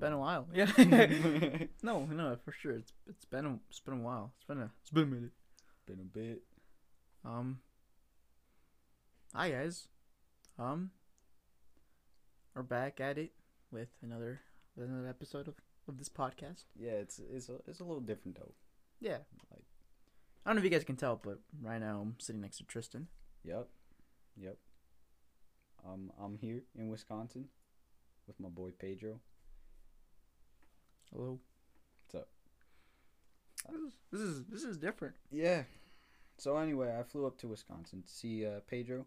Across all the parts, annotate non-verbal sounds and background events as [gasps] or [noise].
been a while. Yeah. [laughs] [laughs] no, no, for sure. It's it's been a, it's been a while. It's been a it's been a minute. Been a bit. Um. Hi guys. Um. We're back at it with another with another episode of, of this podcast. Yeah, it's it's a, it's a little different though. Yeah. Like- I don't know if you guys can tell, but right now I'm sitting next to Tristan. Yep. Yep. Um, I'm here in Wisconsin with my boy Pedro. Hello. What's up? This is this is, this is different. Yeah. So anyway, I flew up to Wisconsin to see uh, Pedro.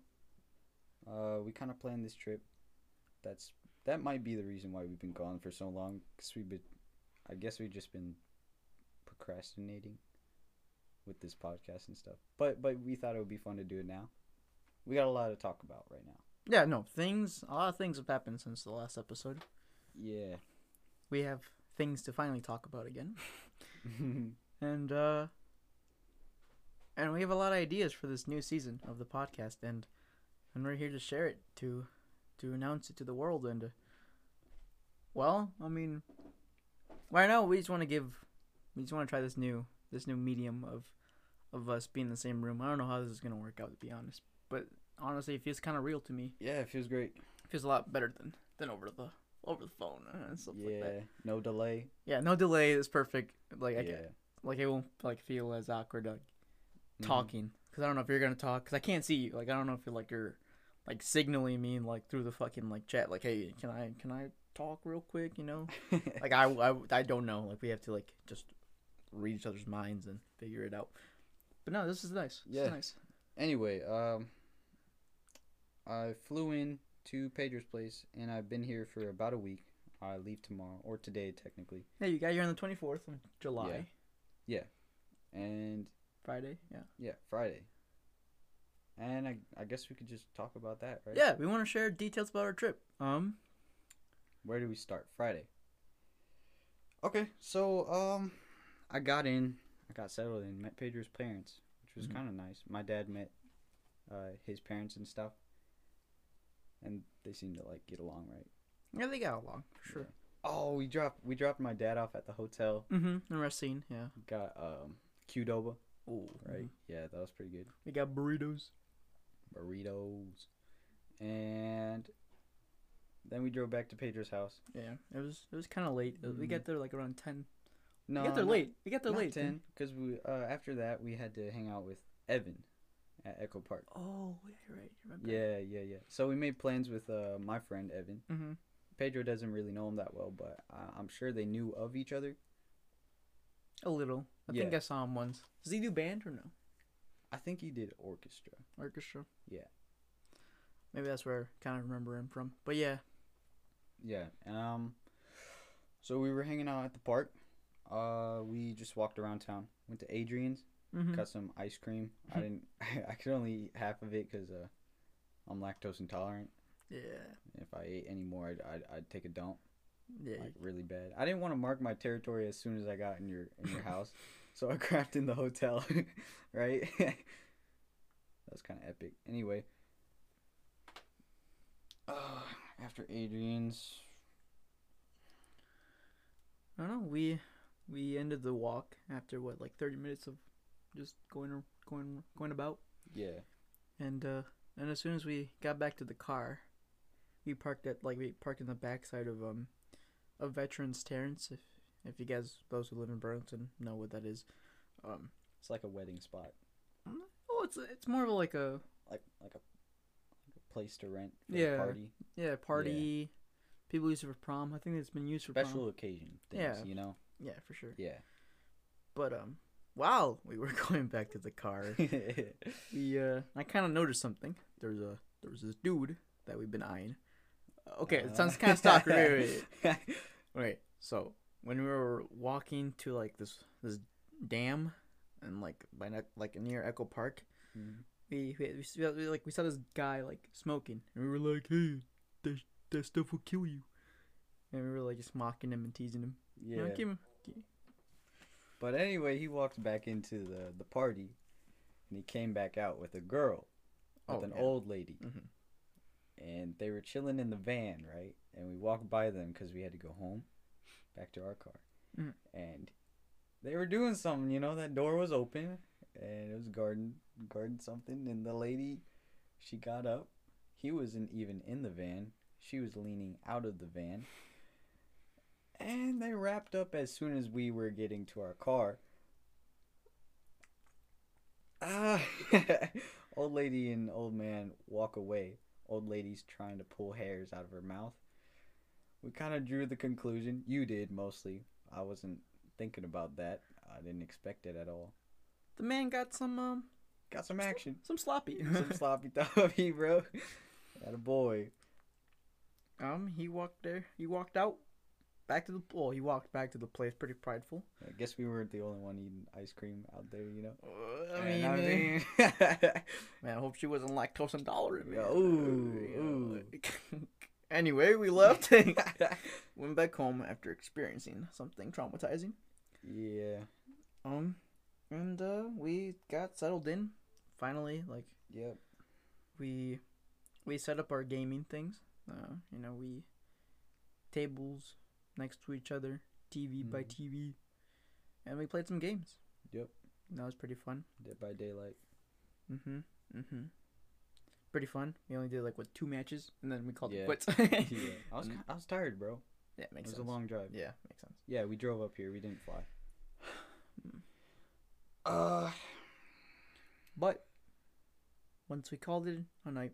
Uh, we kind of planned this trip. That's that might be the reason why we've been gone for so long. Cause we've been, I guess we've just been procrastinating with this podcast and stuff. But but we thought it would be fun to do it now. We got a lot to talk about right now. Yeah, no things. A lot of things have happened since the last episode. Yeah. We have things to finally talk about again, [laughs] and uh, and we have a lot of ideas for this new season of the podcast, and and we're here to share it to to announce it to the world, and uh, well, I mean, right now we just want to give, we just want to try this new this new medium of of us being in the same room. I don't know how this is gonna work out to be honest, but honestly, it feels kind of real to me. yeah, it feels great. It feels a lot better than than over the over the phone and stuff yeah. like that. No delay. Yeah, no delay is perfect. Like I yeah. can, like it won't like feel as awkward like Mhm. talking because I don't know if you're gonna talk because I can't see you. Like I don't know if you're like you're like signaling me like through the fucking like chat like hey can I can I talk real quick you know [laughs] like I, I I don't know like we have to like just read each other's minds and figure it out. But no, this is nice. This is Yeah. nice. Anyway, um, I flew in to Pedro's place, and I've been here for about a week. I leave tomorrow or today, technically, Yeah, you got here on the twenty fourth of July, Yeah. yeah. and Friday. Yeah. yeah, Friday. And I, I guess we could just talk about that, right? Yeah, we want to share details about our trip. Um. Where do we start? Friday. Okay, so um, I got in, I got settled in, met Pedro's parents, which was Mhm. kind of nice. My dad met uh, his parents and stuff, and they seem to like get along right. Yeah, they got along for sure. Yeah. Oh, we dropped we dropped my dad off at the hotel. Mm-hmm. The rest scene. Yeah. Got um Qdoba, Oh. right? Yeah, that was pretty good. We got burritos. Burritos, and then we drove back to Pedro's house. Yeah, it was it was kind of late. We Mhm. got there like around ten. No, we got there not- late. We got there late. ten, because we uh, after that we had to hang out with Evan at Echo Park. Oh, yeah, you're right. You remember? Yeah, yeah, yeah. So we made plans with uh, my friend Evan. Mm-hmm. Pedro doesn't really know him that well, but I- I'm sure they knew of each other. A little. I think I saw him once. Does he do band or no? I think he did orchestra. Orchestra. Yeah. Maybe that's where I kind of remember him from. But yeah. Yeah. Um. So we were hanging out at the park. Uh, we just walked around town. Went to Adrian's. Mm-hmm. Got some ice cream. I didn't. [laughs] I could only eat half of it because uh, I'm lactose intolerant. Yeah. If I ate any more, I'd, I'd, I'd take a dump Yeah. like really bad. I didn't want to mark my territory as soon as I got in your in your house, [laughs] so I crapped in the hotel. [laughs] right. that was kind of epic. Anyway. Uh, [sighs] after Adrian's, I don't know. We we ended the walk after what like thirty minutes of just going going going about. yeah. And uh, and as soon as we got back to the car, we parked at like we parked in the backside of um, of Veterans Terrace. If if you guys those who live in Burlington know what that is, um, It's like a wedding spot, oh it's it's more of a, like a like like a, like a place to rent for Yeah. a party, yeah party. People use it for prom. I think it's been used for special prom. occasion things. Yeah. You know. Yeah, for sure. Yeah. But um, while we were [laughs] going back to the car, [laughs] we uh, I kind of noticed something. There's a there was this dude that we've been eyeing. Okay, it sounds kind of stalker. Wait, wait, wait. [laughs] Wait, so when we were walking to like this this dam and like by like near Echo Park, Mhm. we, we, we, like we saw this guy like smoking, and we were like, "Hey, that that stuff will kill you," and we were like just mocking him and teasing him. You know, Yeah. give him, But anyway, he walked back into the the party, and he came back out with a girl, with Oh, an yeah. old lady, Mhm. and they were chilling in the van, right? And we walked by them because we had to go home. back to our car, Mhm. and they were doing something. You know, that door was open, and it was garden, garden something. And the lady, she got up. He wasn't even in the van. She was leaning out of the van. And they wrapped up as soon as we were getting to our car. Ah, [laughs] old lady and old man walk away. Old lady's trying to pull hairs out of her mouth. We kind of drew the conclusion. You did mostly. I wasn't thinking about that. I didn't expect it at all. The man got some um Got some action. some sloppy. [laughs] some sloppy [laughs] toppy, bro. That a boy. um, he walked there. He walked out, back to the. Well, he walked back to the place, pretty prideful. I guess we weren't the only one eating ice cream out there, you know. Uh, I mean, I mean- [laughs] man, I hope she wasn't lactose intolerant. Man. ooh, [laughs] ooh. [laughs] anyway, we left. Went back home after experiencing something traumatizing. yeah. Um, and uh, we got settled in. Finally, like Yep. we we set up our gaming things. Uh, you know, we tables next to each other, TV by Mhm. TV, and we played some games. Yep. That was pretty fun. Dead by daylight. Mm-hmm. Mm-hmm. Pretty fun. We only did like what two matches, and then we called Yeah. it quits. [laughs] yeah. [laughs] I was. I was tired, bro. yeah, It makes was sense. a long drive. yeah, makes sense. Yeah, we drove up here. We didn't fly. [sighs] Uh, But once we called it a night,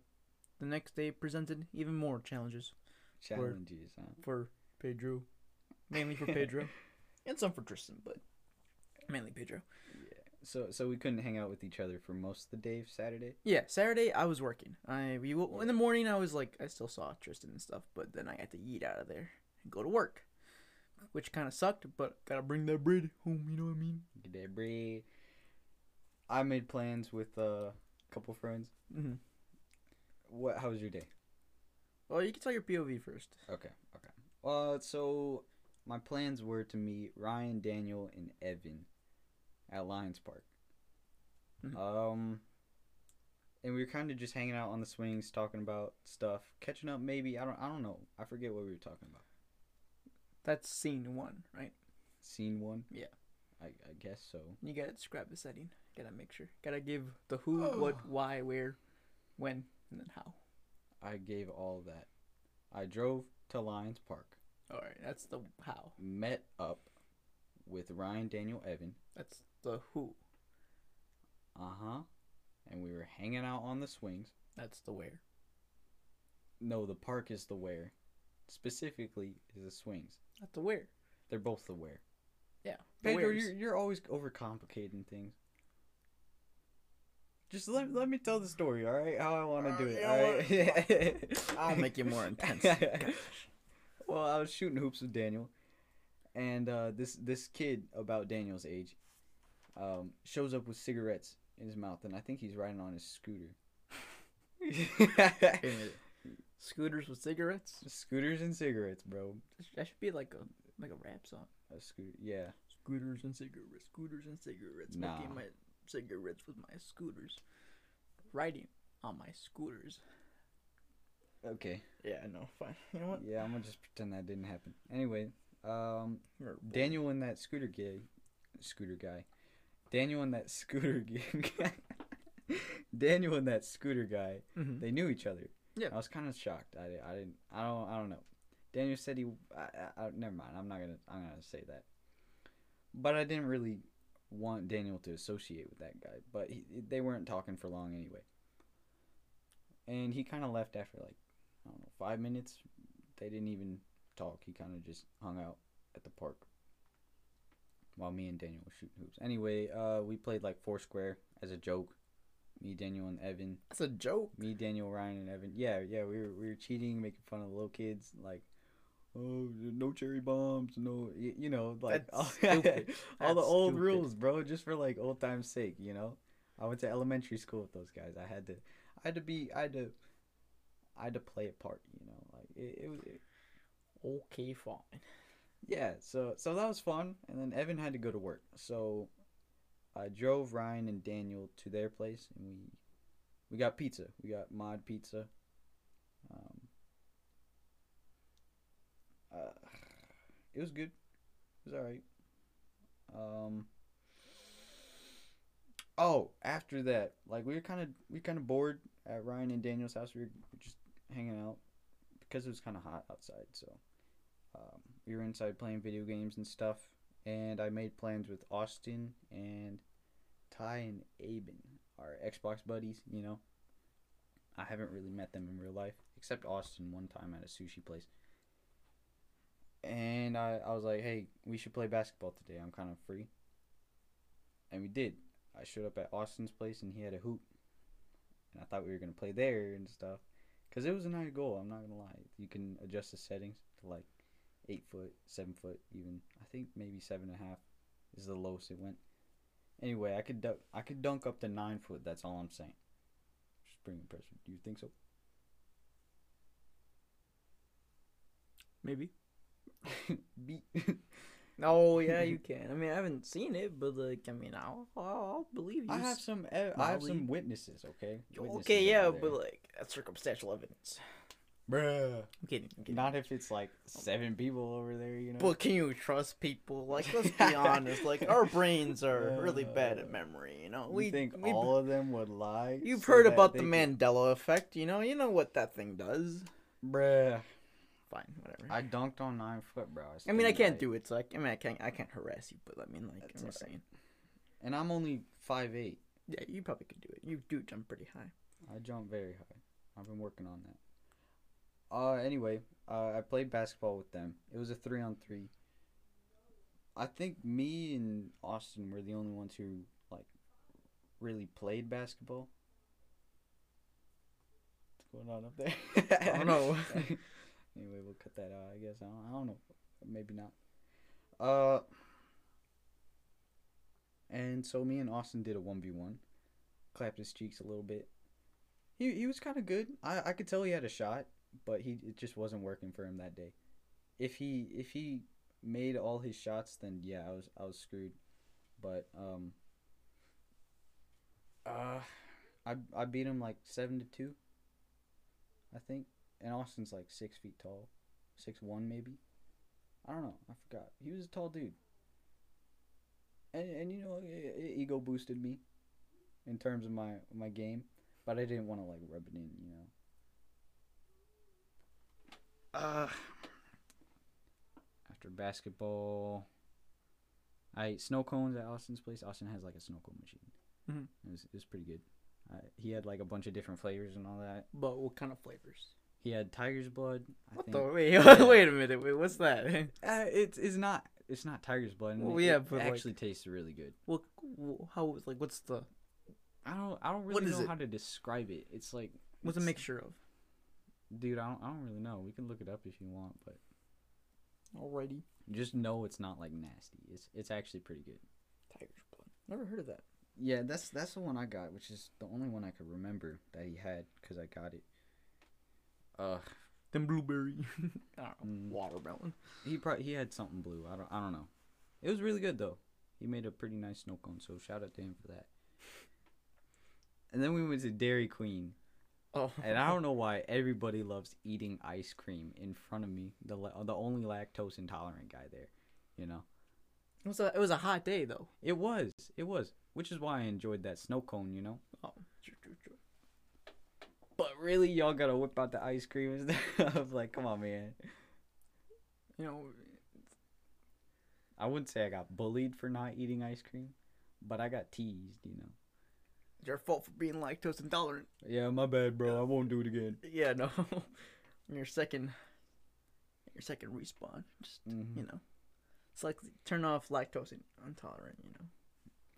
the next day presented even more challenges challenges, huh? for Pedro, mainly for [laughs] Pedro, and some for Tristan, but mainly Pedro. Yeah. So so we couldn't hang out with each other for most of the day Saturday. Yeah, Saturday I was working. I we in the morning I was like I still saw Tristan and stuff, but then I had to eat out of there and go to work, which kind of sucked. But gotta bring that bread home. You know what I mean? Get that bread. I made plans with uh, a couple friends. Mm-hmm. What? How was your day? Well, you can tell your POV first. Okay. Uh, so my plans were to meet Ryan, Daniel, and Evan at Lions Park. Mhm. Um, and we were kind of just hanging out on the swings, talking about stuff, catching up. Maybe I don't. I don't know. I forget what we were talking about. That's scene one, right? Scene one. Yeah. I, I guess so. You gotta describe the setting. Gotta make sure. Gotta give the who, [sighs] what, why, where, when, and then how. I gave all that. I drove to Lions Park, All right, that's the how. met up with Ryan, Daniel, Evan. That's the who. Uh huh. And we were hanging out on the swings. That's the where. No, the park is the where. Specifically, is the swings. That's the where. They're both the where. Yeah. Pedro, you're, you're always overcomplicating things. Just let, let me tell the story, all right? How I want to Uh, do it, all right? [laughs] I'll make it more intense. [laughs] Well, I was shooting hoops with Daniel, and uh, this this kid about Daniel's age um, shows up with cigarettes in his mouth, and I think he's riding on his scooter. Wait a minute. Scooters with cigarettes? Scooters and cigarettes, bro. That should be like a like a rap song. A scooter, yeah. Scooters and cigarettes. Scooters and cigarettes. Nah. Cigarettes with my scooters. Riding on my scooters. Okay. Yeah, I know. Fine. [laughs] You know what? Yeah, I'm gonna just pretend that didn't happen. Anyway, um, You're a boy. Daniel and that scooter guy, scooter guy, Daniel and that scooter [laughs] guy, Daniel and that scooter guy, Mhm. they knew each other. Yeah. I was kind of shocked. I, I didn't. I don't. I don't know. Daniel said he. I, I, I, never mind. I'm not gonna. I'm gonna say that. But I didn't really want Daniel to associate with that guy. But he, they weren't talking for long anyway. And he kind of left after like I don't know five minutes. They didn't even talk. He kind of just hung out at the park while me and Daniel were shooting hoops. Anyway, uh, we played like Foursquare as a joke. Me, Daniel, and Evan. That's a joke. Me, Daniel, Ryan, and Evan. Yeah, yeah, we were we were cheating, making fun of the little kids, like, oh, no cherry bombs, no, you, know, like all, [laughs] all the old stupid. rules, bro, just for like old times' sake, you know. I went to elementary school with those guys. I had to, I had to be, I had to, I had to play a part, you know, like it, it was. It, Okay, fine. yeah, so so that was fun, and then Evan had to go to work, so I drove Ryan and Daniel to their place, and we we got pizza. We got mod pizza. Um, uh, it was good. It was alright. Um. Oh, after that, like we were kind of we kind of bored at Ryan and Daniel's house. We were just hanging out because it was kind of hot outside. So um, we were inside playing video games and stuff. And I made plans with Austin and Ty and Aben, our Xbox buddies. You know, I haven't really met them in real life except Austin one time at a sushi place. And I, I was like, hey, we should play basketball today. I'm kind of free. And we did. I showed up at Austin's place and he had a hoop. And I thought we were going to play there and stuff. Because it was a nice goal, I'm not going to lie. You can adjust the settings to like 8 foot, 7 foot, even. I think maybe 7.5 is the lowest it went. Anyway, I could, du- I could dunk up to 9 foot, that's all I'm saying. Just pretty impressive. Do you think so? Maybe. [laughs] Beat. [laughs] Oh yeah, you [laughs] can. I mean, I haven't seen it, but like, I mean, I'll, I'll, believe you. I have some. ev- I have some witnesses. Okay. Witnesses okay, yeah, but like, that's circumstantial evidence. bruh. I'm kidding. I'm kidding. Not if it's like seven people over there. You know. But can you trust people? Like, let's be honest. Like, our brains are really bad at Uh, memory. You know, you we think we, all of them would lie? You've so heard about the could- Mandela effect. You know, you know what that thing does. bruh. Fine, whatever. I dunked on nine foot, bro. I mean, I can't do it, so I, I mean, I can't, I can't harass you, but I mean, like, That's I'm just saying. And I'm only five eight. Yeah, you probably could do it. You do jump pretty high. I jump very high. I've been working on that. Uh, anyway, uh, I played basketball with them. It was a three on three. I think me and Austin were the only ones who like really played basketball. What's going on up there? [laughs] I don't know. [laughs] anyway, we'll cut that out. I guess I don't, I don't know. Maybe not. Uh. And so me and Austin did a one v one. Clapped his cheeks a little bit. He he was kind of good. I I could tell he had a shot, but he it just wasn't working for him that day. If he if he made all his shots, then yeah, I was I was screwed. But um. Uh, I I beat him like seven to two. I think, and Austin's like six feet tall, six one maybe. I don't know. I forgot. He was a tall dude. And and you know, it, it ego boosted me, in terms of my my game, but I didn't want to like rub it in, you know. Uh, after basketball, I ate snow cones at Austin's place. Austin has like a snow cone machine. Mhm. It was it was pretty good. I, he had like a bunch of different flavors and all that. But what kind of flavors? He had tiger's blood. I What think. the wait? [laughs] Yeah. wait a minute. Wait, what's that? Uh, [laughs] it's it's not it's not tiger's blood. Well, it, yeah, it but, like- actually tastes really good. well, how like what's the I don't I don't really know it? how to describe it. It's like what's a mixture of? Dude, I don't I don't really know. We can look it up if you want, but Alrighty, just know it's not like nasty. It's it's actually pretty good. tiger's blood. Never heard of that. Yeah, that's that's the one I got, which is the only one I could remember that he had because I got it. Uh, Then blueberry. I don't know. Mm. Watermelon. he probably he had something blue. I don't I don't know. It was really good though. He made a pretty nice snow cone, so shout out to him for that. And then we went to Dairy Queen. Oh, And I don't know why everybody loves eating ice cream in front of me. The la- the only lactose intolerant guy there, you know. It was a it was a hot day though. It was, it was, which is why I enjoyed that snow cone, you know. Oh, true, true, true. Really, y'all gotta whip out the ice cream and [laughs] stuff. like, come on, man. You know, I wouldn't say I got bullied for not eating ice cream, but I got teased, you know. your fault for being lactose intolerant. Yeah, my bad, bro. I won't do it again. Yeah, no. [laughs] your second, your second respawn. Just Mhm. you know, it's like turn off lactose intolerant. You know,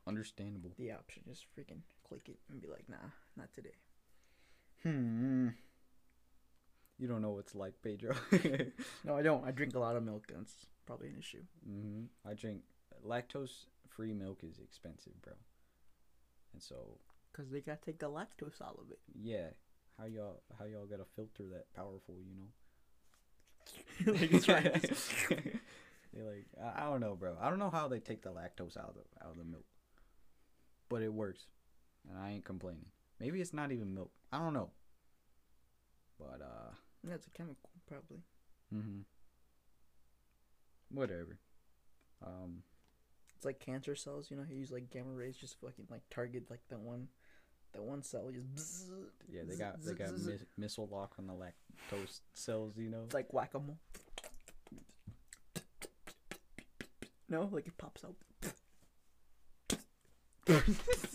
Understandable. the option. Just freaking click it and be like, nah, not today. Hmm. You don't know what's like, Pedro. [laughs] [laughs] No, I don't. I drink a lot of milk. That's probably an issue. Mm-hmm. I drink lactose free milk is expensive, bro. And so, Cause they gotta take the lactose out of it. yeah, how y'all how y'all got a filter that powerful, you know? [laughs] like it's right. They're like, I, I don't know, bro. I don't know how they take the lactose out of the, out of the milk, but it works, and I ain't complaining. Maybe it's not even milk. I don't know. But uh, That's a chemical, probably. hmm whatever. Um, It's like cancer cells, you know, you use like gamma rays just fucking like target like that one that one cell just bzzz, yeah, they got they got mis- missile lock on the lactose cells. You know. it's like whack a mole. No, like it pops out. [laughs]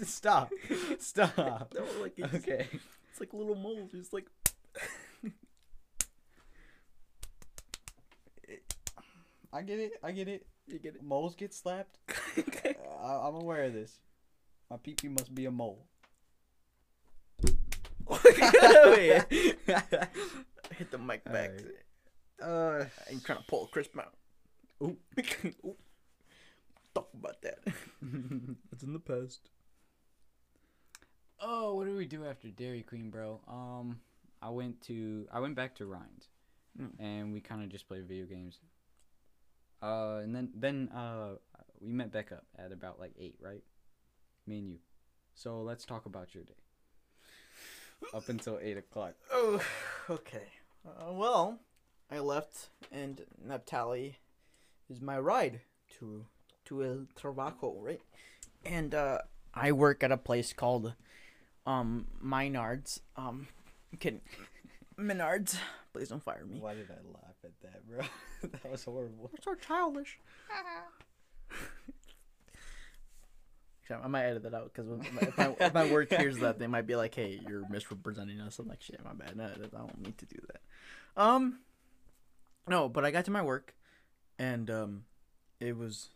Stop. [laughs] Stop. No, like Okay. It's like little moles, just like I get it. I get it. you get it. Moles get slapped. [laughs] it. Uh, I, I'm aware of this. My pee pee must be a mole. [laughs] Hit the mic back. Uh, I'm trying to pull a crisp out. Ooh. [laughs] Ooh. Talk about that. It's in the past. Oh, what did we do after Dairy Queen, bro? Um, I went to I went back to Ryan's, Mm. and we kind of just played video games. Uh, and then then uh, we met back up at about like eight, right? Me and you. So let's talk about your day. Up until eight o'clock. [sighs] Oh, okay. Uh, well, I left, and Naphtali is my ride to to El Trabajo, right? And uh, I work at a place called um Minards. Um, I'm kidding. Menards. Please don't fire me. Why did I laugh at that, bro? [laughs] that was horrible. We're so childish. [laughs] Actually, I might edit that out because if my, if my work hears that, they might be like, "Hey, you're misrepresenting us." I'm like, "Shit, my bad. No, I don't need to do that." Um, no, but I got to my work, and um, it was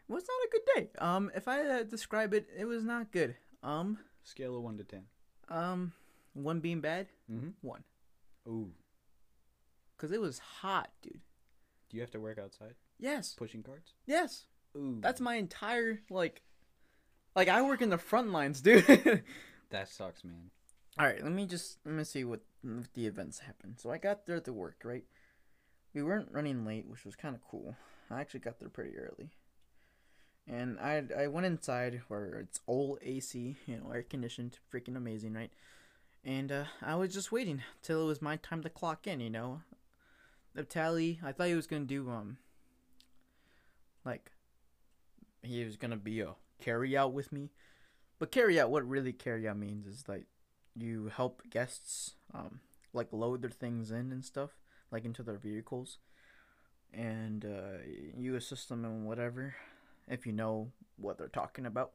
it was not a good day. Um, if I uh, describe it, it was not good. Um, Scale of one to ten. um, one being bad, Mm-hmm. one, Ooh. because it was hot, dude. Do you have to work outside Yes, pushing carts? yes. Ooh. That's my entire like like I work in the front lines, dude. [laughs] that sucks, man. All right, let me just let me see what, what the events happened. So I got there to work, right? We weren't running late, which was kind of cool. I actually got there pretty early. And I I went inside where it's all AC, you know, air conditioned, freaking amazing, right? And uh, I was just waiting till it was my time to clock in, you know. The tally, I thought he was gonna do um, like, he was gonna be a carry out with me, but carry out, what really carry out means is like you help guests um like load their things in and stuff like into their vehicles and uh, you assist them in whatever if you know what they're talking about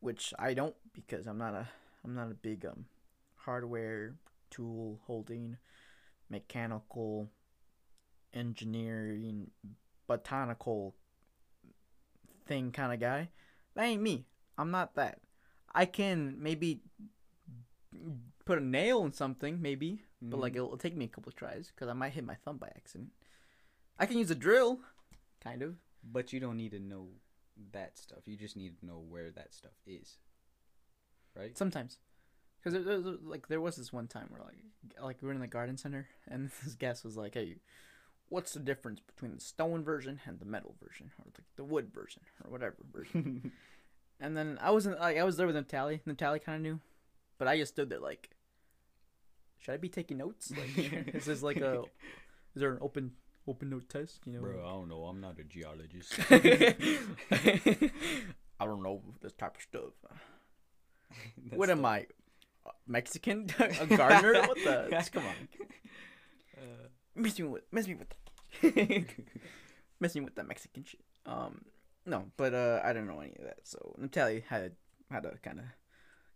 which i don't because i'm not a i'm not a big um hardware tool holding mechanical engineering botanical thing kind of guy that ain't me i'm not that i can maybe put a nail in something, maybe, but like Mhm. it'll take me a couple tries because I might hit my thumb by accident. I can use a drill, kind of. But you don't need to know that stuff. You just need to know where that stuff is. Right? Sometimes, because like there was this one time where like like we were in the garden center [laughs] and this guest was like, "Hey, what's the difference between the stone version and the metal version, or like the wood version, or whatever version?" [laughs] and then I wasn't like I was there with Natalie. Natalie kind of knew, but I just stood there like, "Should I be taking notes? Like, [laughs] is this like a is there an open open note test? You know, Bro, I don't know. I'm not a geologist. [laughs] I don't know this type of stuff. [laughs] That's what am I? Mexican? [laughs] a gardener? what the? Come on. Uh, Miss me with miss me with that. miss me with that Mexican shit. Um no, but uh I don't know any of that. So Natalia had had to kind of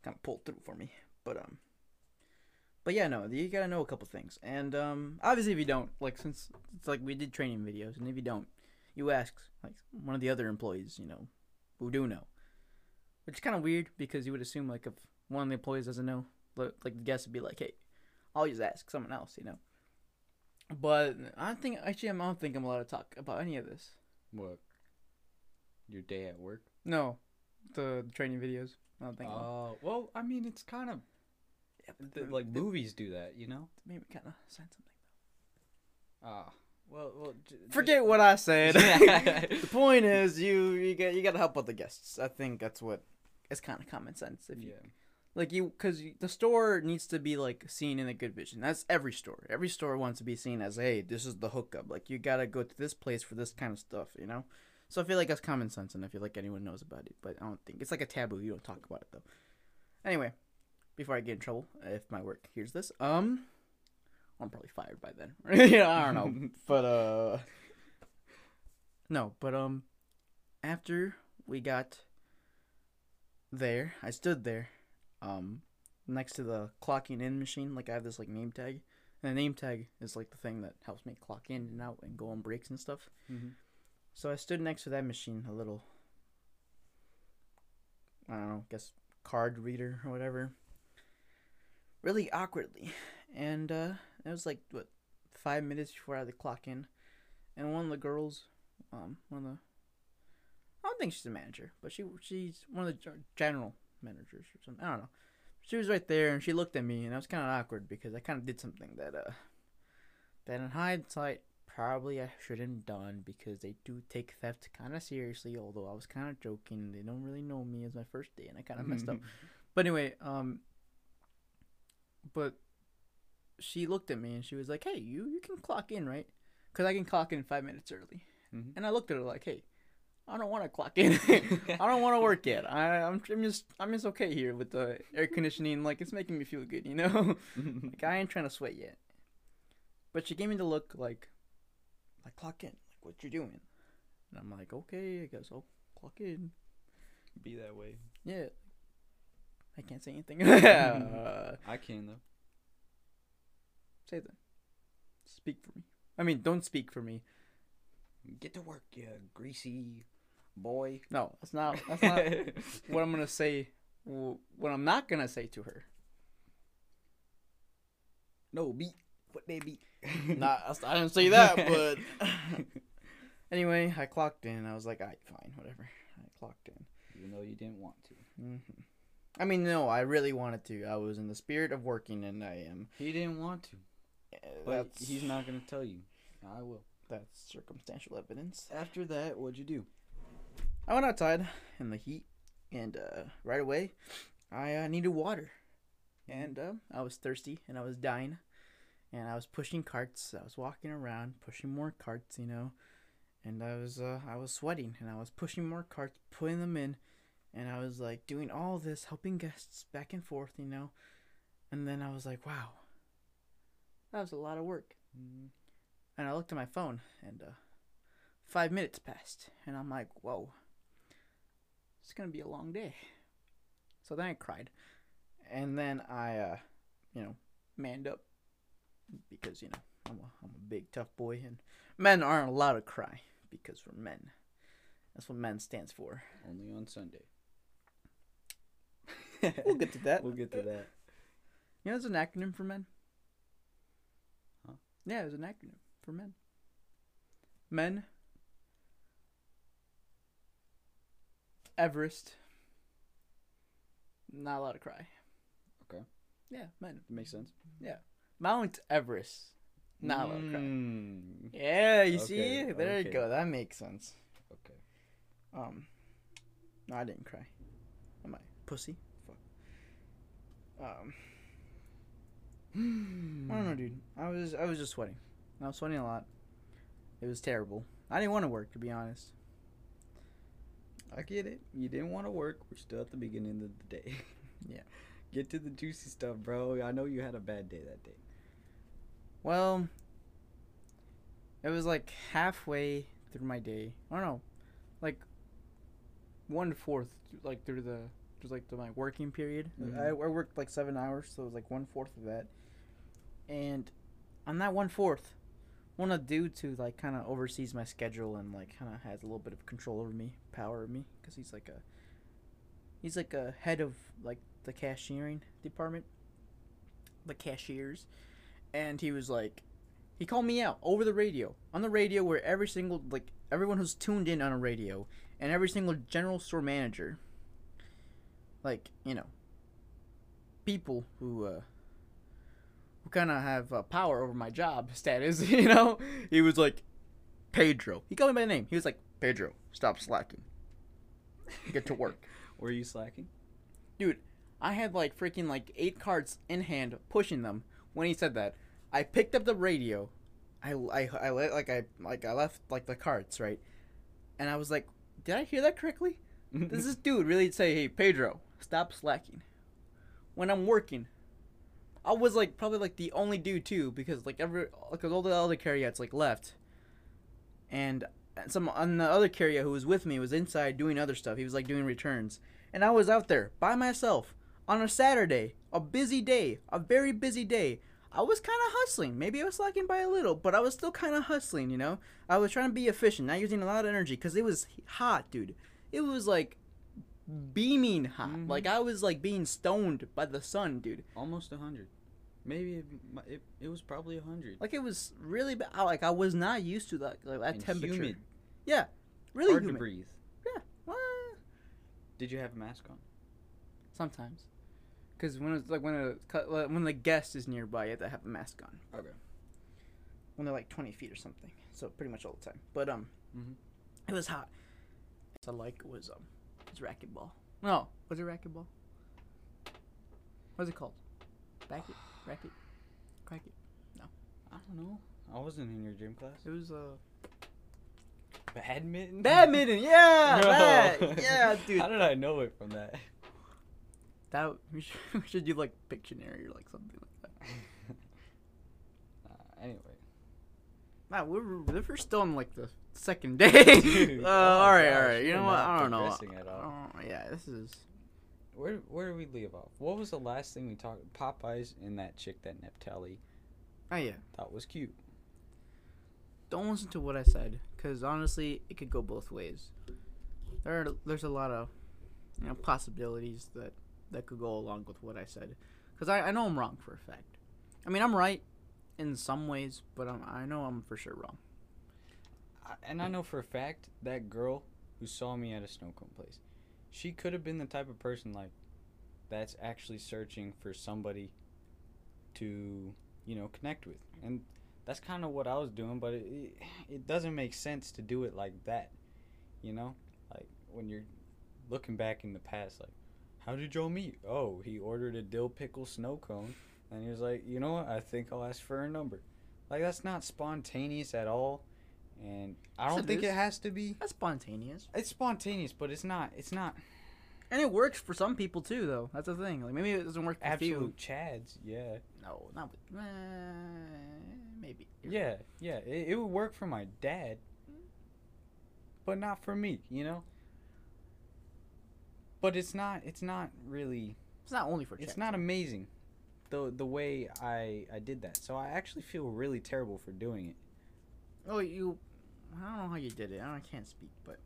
kind of pull through for me. But um but yeah, no, you gotta know a couple things. And um obviously if you don't, like since it's like we did training videos, and if you don't, you ask like one of the other employees, you know, who do know. Which is kind of weird because you would assume like if one of the employees doesn't know, like like the guest would be like, "Hey, I'll just ask someone else," you know. But I don't think actually I'm- don't think I'm allowed to talk about any of this. what? Your day at work? No, the, training videos. I don't think. Oh, well, I mean, it's kind of yeah, but th- the- like the- movies do that, you know? Maybe kind of sign something. Ah, well, well. j- just- Forget what I said. [laughs] [laughs] The point is, you you get you got to help out the guests. I think that's what it's kind of common sense. If you Yeah. like you because the store needs to be like seen in a good vision that's every store every store wants to be seen as hey this is the hookup like you gotta go to this place for this kind of stuff you know so i feel like that's common sense and i feel like anyone knows about it but i don't think it's like a taboo you don't talk about it though anyway before i get in trouble if my work hears this. Um i'm probably fired by then. [laughs] Yeah i don't know. [laughs] But uh no but um after we got there i stood there um next to the clocking in machine. Like i have this like name tag. And the name tag is like the thing that helps me clock in and out and go on breaks and stuff. Mm-hmm. so i stood next to that machine a little i don't know guess card reader or whatever really awkwardly. And uh it was like what five minutes before i had to clock in. And one of the girls um one of the i don't think she's a manager but she she's one of the gen- managers or something. I don't know. She was right there and she looked at me and I was kind of awkward because I kind of did something that uh that in hindsight probably I shouldn't have done because they do take theft kind of seriously although I was kind of joking. They don't really know me as my first day and I kind of messed up. [laughs] But anyway um but she looked at me and she was like hey you you can clock in right because I can clock in 5 minutes early Mhm. and I looked at her like hey I don't want to clock in. [laughs] I don't want to work yet. I, I'm, I'm just, I'm just okay here with the air conditioning. Like it's making me feel good, you know. [laughs] like I ain't trying to sweat yet. But she gave me the look like, like clock in, like what you doing? And I'm like, okay, I guess I'll clock in. Be that way. Yeah. I can't say anything. [laughs] uh, [laughs] I can though. say that. Speak for me. I mean, don't speak for me. Get to work, you greasy boy. No, that's not. That's not [laughs] what I'm gonna say. What I'm not gonna say to her. no beat. What they beat? Nah, I didn't say that, but anyway, I clocked in. I was like, "Alright, fine, whatever." I clocked in. Even though you didn't want to. hmm I mean, no, I really wanted to. I was in the spirit of working, and I am. He didn't want to. Uh, But That's he's not gonna tell you. I will. That's circumstantial evidence. After that, what'd you do? I went outside in the heat, and uh, right away, I uh, needed water, and uh, I was thirsty, and I was dying, and I was pushing carts. I was walking around, pushing more carts, you know, and I was uh, I was sweating, and I was pushing more carts, putting them in, and I was like doing all this, helping guests back and forth, you know, and then I was like, wow, that was a lot of work. Mm, And I looked at my phone, and uh, five minutes passed, and I'm like, whoa, it's gonna be a long day. So then I cried, and then I, uh, you know, manned up because you know I'm a, I'm a big tough boy, and men aren't allowed to cry because we're men. That's what men stands for. Only on Sunday. [laughs] We'll get to that. We'll get to that. You know, there's an acronym for men. Huh? Yeah, there's an acronym for men. Men. Everest. Not allowed to cry. Okay. Yeah, men. Makes sense. Yeah. Mount Everest. Not allowed to cry. Mm, Yeah, you Okay, see? There okay. you go. That makes sense. Okay. Um, no, I didn't cry. Am I pussy? Um, [sighs] I don't know, dude. I was I was just sweating. I was sweating a lot. It was terrible. I didn't want to work, to be honest. I get it. You didn't want to work. We're still at the beginning of the day. [laughs] Yeah. Get to the juicy stuff, bro. I know you had a bad day that day. Well, it was like halfway through my day. I don't know, like one fourth, like through the just like the, my working period. Mhm. I, I worked like seven hours, so it was like one fourth of that. And on that one fourth, one of the dudes who like kind of oversees my schedule and like kind of has a little bit of control over me, power over me, because he's like a he's like a head of like the cashiering department, the cashiers, and he was like, he called me out over the radio on the radio where every single like everyone who's tuned in on a radio and every single general store manager, like you know, people who uh who kind of have uh, power over my job status, [laughs] you know, he was like, Pedro. He called me by name. He was like, Pedro, stop slacking. Get to work. [laughs] Were you slacking? Dude? I had like freaking like eight cards in hand, pushing them. When he said that, I picked up the radio. I I I let like I like I left like the cards right, and I was like, did I hear that correctly? [laughs] Does this dude really say, "Hey Pedro, stop slacking"? When I'm working, I was like probably like the only dude too because like every because all the other carryots like left, and some on the other carrier who was with me was inside doing other stuff. He was like doing returns, and I was out there by myself on a Saturday, a busy day, a very busy day. I was kind of hustling. Maybe I was slacking by a little, but I was still kind of hustling. You know, I was trying to be efficient, not using a lot of energy because it was hot, dude. It was like beaming hot. Mhm. Like I was like being stoned by the sun, dude. Almost a hundred. Maybe it, it, it was probably a hundred. Like it was really bad. Like I was not used to that like that And temperature. humid. Yeah, really Hard humid. to breathe. Well, Did you have a mask on? sometimes, because when it's like when a when the guest is nearby, you have to have a mask on. Okay. When they're like twenty feet or something. So pretty much all the time. But um, Mhm. it was hot. So like it was um, it was racquetball. No, was it racquetball? What's it called? Racket, racket, racket. No, I don't know. I wasn't in your gym class. It was uh. Badminton. Badminton, [laughs] yeah, No. that, yeah, [laughs] dude. How did I know it from that? That we should, [laughs] we should do like Pictionary or like something like that. uh, anyway. Wow, we're we're still on like the second day. [laughs] Dude, uh, oh all right, gosh, right. You know what? I don't know. at all. Oh, yeah, this is. Where where did we leave off? What was the last thing we talked? Popeyes and that chick that Neptali Oh yeah. thought was cute. Don't listen to what I said, because honestly, it could go both ways. There, are, there's a lot of, you know, possibilities that that could go along with what I said, because I, I know I'm wrong for a fact. I mean, I'm right in some ways, but I'm, I know I'm for sure wrong. And I know for a fact that girl who saw me at a snow cone place, she could have been the type of person like that's actually searching for somebody to you know connect with, and that's kind of what I was doing. But it, it it doesn't make sense to do it like that, you know, like when you're looking back in the past, like how did y'all meet? Oh, he ordered a dill pickle snow cone, and he was like, you know what? I think I'll ask for a number. Like that's not spontaneous at all, and I Yes, don't it think is. it has to be. That's spontaneous, It's spontaneous, but it's not. It's not and it works for some people too, though. That's the thing. Like maybe it doesn't work for absolute you. chads. Yeah, No, not with. Uh, maybe. yeah, yeah. It, it would work for my dad, but not for me. You know. But it's not. It's not really. It's not only for. It's not amazing, the the way I I did that. So I actually feel really terrible for doing it. Oh, you. I don't know how you did it. I, I can't speak, but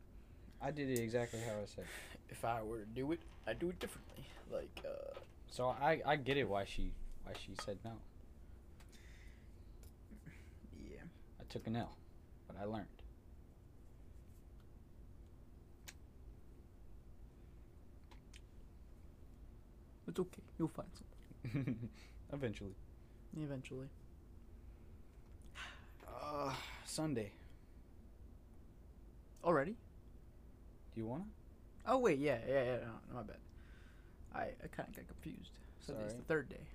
I did it exactly how I said. if I were to do it, I'd do it differently. Like, uh, So I I get it why she why she said no. yeah. I took an L, but I learned. It's okay. You'll find something [laughs] Eventually. eventually. [sighs] Uh, Sunday. Already? Do you wanna? Oh wait, yeah, yeah, yeah. No, my bad. I, I kind of got confused. So it's the third day.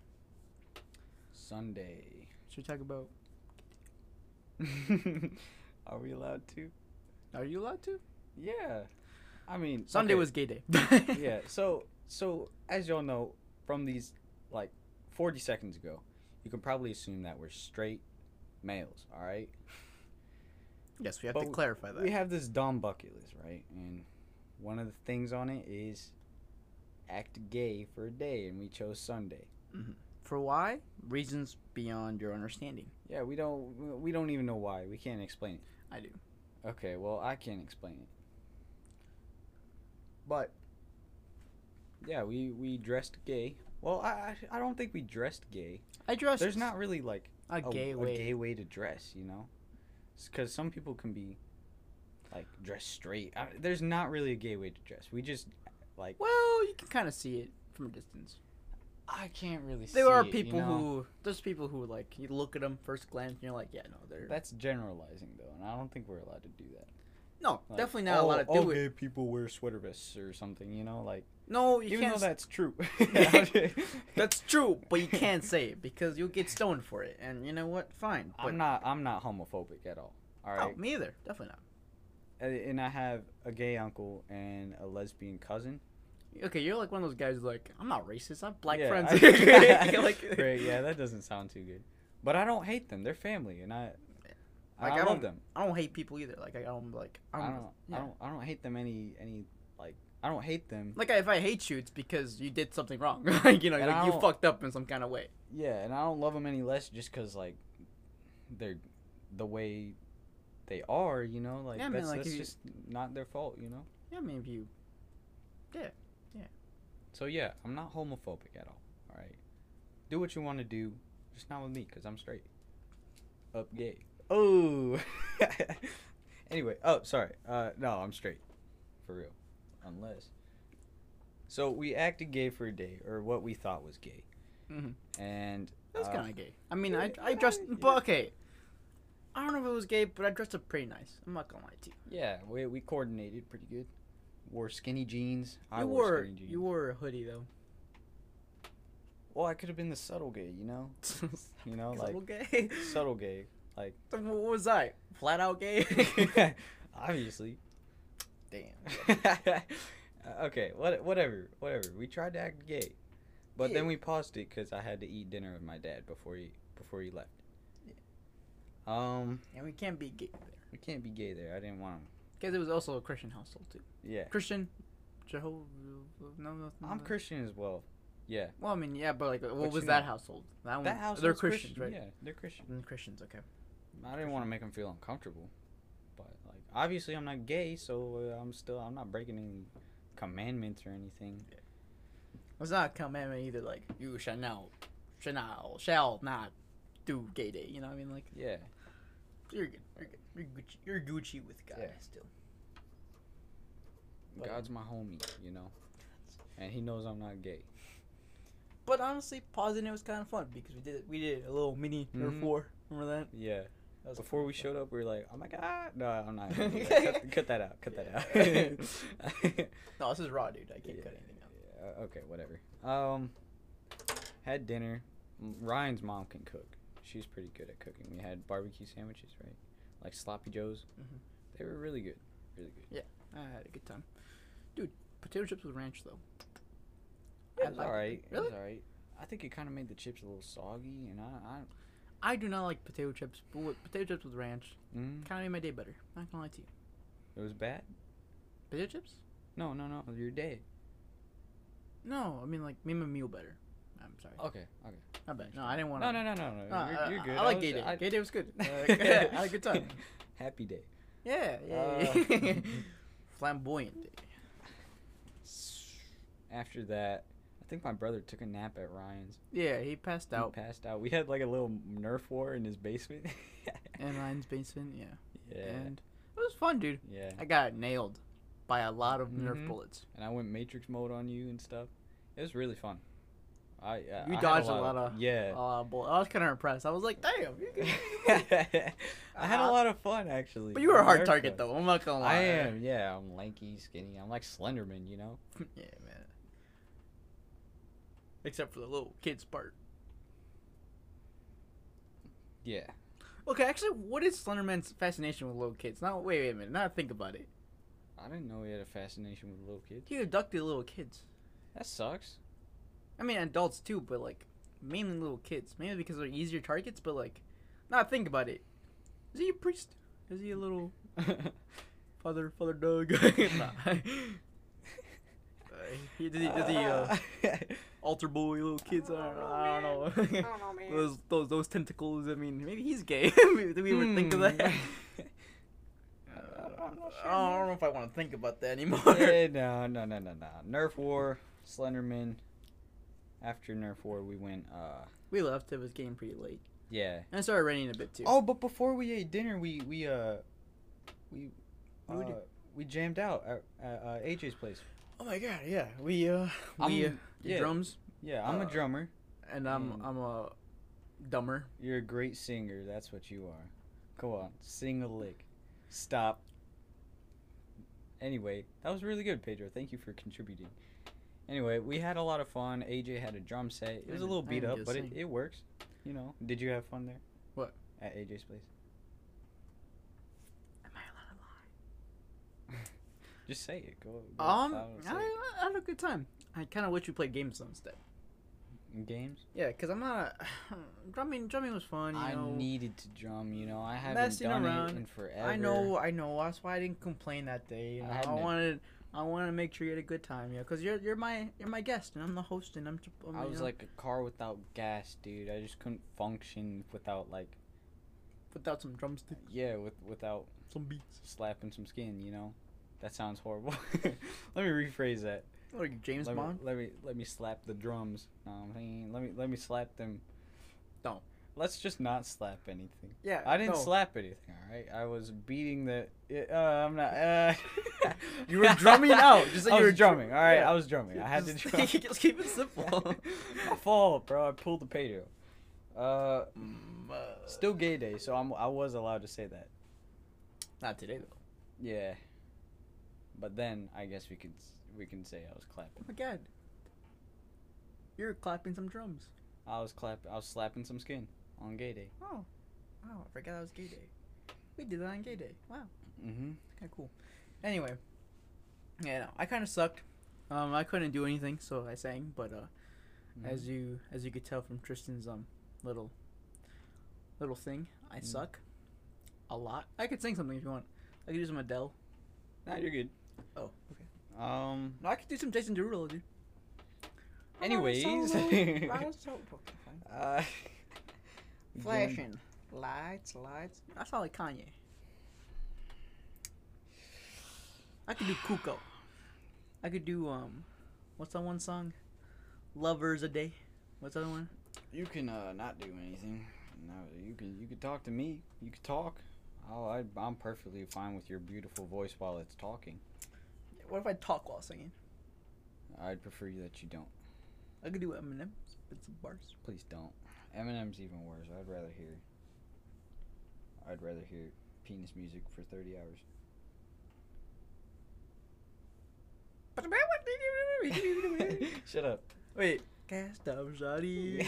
Sunday. Should we talk about? [laughs] Are we allowed to? Are you allowed to? Yeah. I mean, Sunday okay, was gay day. yeah. So so as y'all know from these like 40 seconds ago, you can probably assume that we're straight males. All right. [laughs] Yes, we have But to clarify that. We have this dumb bucket list, right? And one of the things on it is act gay for a day, and we chose Sunday. Mm-hmm. For why? Reasons beyond your understanding. Yeah, we don't we don't even know why. We can't explain it. I do. Okay, well I can't explain it. But Yeah, we we dressed gay. Well, I I, don't think we dressed gay. I dressed. There's not really like a gay way. a gay way to dress, you know? Because some people can be like dressed straight. I, there's not really a gay way to dress. We just like Well, you can kind of see it from a distance. I can't really. There see are it, you people know? who there's people who like you look at them first glance and you're like, yeah, no, they're That's generalizing though, and I don't think we're allowed to do that. no, Like, definitely not all- allowed to all do it. gay people wear sweater vests or something, you know, like No, you Even can't. though that's true. [laughs] [laughs] That's true, but you can't say it because you'll get stoned for it. And you know what? Fine. But I'm not. I'm not homophobic at all. All right. Oh, me either. Definitely not. And I have a gay uncle and a lesbian cousin. Okay, you're like one of those guys. Like, I'm not racist. I have black Yeah, friends. I- [laughs] like, Great. Yeah, that doesn't sound too good. But I don't hate them. They're family, and I. Like, I, I love them. I don't hate people either. Like, I don't like. I I don't. don't. yeah. I don't. I don't hate them any. Any. I don't hate them. Like, if I hate you, it's because you did something wrong. [laughs] like, you know, like, you fucked up in some kind of way. Yeah, and I don't love them any less just because like, they're the way they are. You know, like Yeah, that's, like, that's if you- just not their fault. You know. Yeah, I mean, if you. Yeah, yeah. So yeah, I'm not homophobic at all. All right, do what you want to do, just not with me, cause I'm straight. Up gay. Oh. [laughs] anyway, oh sorry. Uh, no, I'm straight, for real, unless. So we acted gay for a day, or what we thought was gay, Mhm. and That's uh, kind of gay. I mean, I, yeah, I yeah, dressed. yeah. But okay. I don't know if it was gay, but I dressed up pretty nice. I'm not gonna lie to you. yeah, we we coordinated pretty good. Wore skinny jeans. I you wore, wore jeans. you wore a hoodie though. Well, I could have been the subtle gay, you know. [laughs] You know, like Subtle gay. subtle gay, like [laughs] What was I? Flat out gay? [laughs] obviously. Damn. [laughs] okay, what, whatever, whatever. We tried to act gay, but Yeah. then we paused it because I had to eat dinner with my dad before he before he left. Yeah. Um, And we can't be gay there. we can't be gay there. I didn't want him. Because it was also a Christian household too. Yeah, Christian, Jehovah. No, no, no. I'm no. Christian as well. Yeah, Well, I mean, yeah, but like, what was that household? That, one, that house. They're Christians, Christian. right? Yeah, they're Christian. Mm, Christians, okay. I didn't want to make them feel uncomfortable, obviously I'm not gay, so uh, I'm still I'm not breaking any commandments or anything. It's not a commandment either. Like, you shall not, shall not, shall not do gay day. You know what I mean? Like, Yeah. you're good. You're good. You're Gucci, you're Gucci with God Yeah. still. But- God's my homie, you know, and he knows I'm not gay. But honestly, pausing it was kind of fun because we did we did a little mini Nerf Mhm. war. Remember that? Yeah. That was Before we fun. showed up, we were like, "Oh my god!" No, I'm not. gonna do that. [laughs] cut, cut that out. Cut that out. [laughs] No, this is raw, dude. I can't Yeah. cut anything out. Yeah, okay, whatever. Um, had dinner. Ryan's mom can cook. She's pretty good at cooking. We had barbecue sandwiches, right? Like sloppy joes. Mhm. They were really good. Really good. Yeah, I had a good time, dude. Potato chips with ranch though. It I was liked it. alright. It Really? was alright. I think it kind of made the chips a little soggy, and I, I do not like potato chips, but with potato chips with ranch mm, kind of made my day better. Not gonna lie to you. it was bad. Potato chips? No, no, no. Your day. No, I mean like made my meal better. I'm sorry. Okay, okay. Not bad. No, I didn't want No, no, no, no, no. No, you're, I, you're good. I like was- gay day. I- Gay day was good. Uh, [laughs] [laughs] I had a good time. [laughs] Happy day. Yeah, yeah. Uh. Flamboyant day. After that, I think my brother took a nap at Ryan's. Yeah, he passed He out passed out. We had like a little Nerf war in his basement. [laughs] in Ryan's basement. Yeah, yeah, and it was fun, dude. yeah. I got nailed by a lot of Nerf Mhm. bullets. And I went Matrix mode on you and stuff. It was really fun. I uh, You I dodged a lot of- yeah. A lot of bullets. I was kind of impressed. I was like, damn, you can. [laughs] I had a Uh, lot of fun actually. But you were a hard Nerf target though. I'm not gonna lie. I am. Yeah, I'm lanky, skinny. I'm like Slenderman, you know. [laughs] yeah, man. Except for the little kids part. Yeah. Okay, actually, what is Slenderman's fascination with little kids? Now, wait, wait a minute. Now think about it. I didn't know he had a fascination with little kids. He abducted little kids. That sucks. I mean, adults too, but like mainly little kids. Maybe because they're easier targets. But like, now think about it. Is he a priest? Is he a little [laughs] father, father Doug? [laughs] nah. [laughs] Uh, he, does he, does he uh, altar boy little kids? I don't know. I don't know. [laughs] don't know, man. those, those those tentacles. I mean, maybe he's gay. [laughs] Did we ever think of that? Hmm. [laughs] Uh, I don't know if I want to think about that anymore. Eh, no, no, no, no, no. Nerf War, Slenderman. After Nerf War, we went. uh We left. It was getting pretty late, Yeah. and it started raining a bit too. Oh, but before we ate dinner, we we uh we we uh, we jammed out at, at uh, AJ's place. Oh my god, yeah. We uh we uh, I'm- yeah. drums Yeah, I'm a Uh, drummer. and I'm. I'm a dumber. You're a great singer. That's what you are. Go on, sing a lick. Stop. Anyway, that was really good, Pedro. Thank you for contributing. Anyway, we had a lot of fun. AJ had a drum set. It was a little beat up, but it, it works. You know. Did you have fun there? What? At AJ's place. Am I allowed to lie? Just say it. Go. go Um, I. I had a good time. I kind of wish we played games instead. games. Yeah, cause I'm not. A, [sighs] drumming, drumming was fun. You I know. needed to drum. You know, I haven't Messing done around. it in forever. I know, I know. That's why I didn't complain that day. You I know, I, hadn't- wanted, I wanted to make sure you had a good time. Yeah, cause you're you're my you're my guest and I'm the host and I'm. I'm, I was know, like a car without gas, dude. I just couldn't function without like without some drumsticks, yeah, with without some beats. slapping some skin. You know, that sounds horrible. [laughs] let me rephrase that. You, James let Bond? Me, let me let me slap the drums. No, I'm saying let me let me slap them. Don't. Let's just not slap anything. Yeah, I didn't no. slap anything. All right, I was beating the. Uh, I'm not. Uh, [laughs] You were drumming [laughs] out. Just like I you was were drumming. All right, yeah. I was drumming. I had to Just- drum. just keep it simple. My fault, bro. I pulled the Pedro. Uh, Mm, uh, still gay day, so I'm I was allowed to say that. not today though. Yeah. But then I guess we could we can say I was clapping. Oh my god. You're clapping some drums. I was clapping. I was slapping some skin on gay day. Oh. Wow, I forgot that was gay day. We did that on gay day. Wow. Mm-hmm. Kind of cool. Anyway. Yeah, no, I kind of sucked. Um, I couldn't do anything, so I sang. But uh, as you as you could tell from Tristan's um little little thing, I Mm. suck a lot. I could sing something if you want. I could do some Adele. Nah, you're good. Oh, okay. Um. No, I could do some Jason Derulo, dude. Anyways. [laughs] Uh, [laughs] Flashing lights, lights. I sound like Kanye. I could do Cuco. I could do um, what's that one song? Lovers a day. What's that one? You can uh, not do anything. No, you can you can talk to me. You can talk. Oh, I, I'm perfectly fine with your beautiful voice while it's talking. What if I talk while singing? I'd prefer you that you don't. I could do Eminem. Spit some bars. Please don't. Eminem's even worse. I'd rather hear. I'd rather hear penis music for 30 hours. [laughs] Shut up. Wait. Cast off shawty.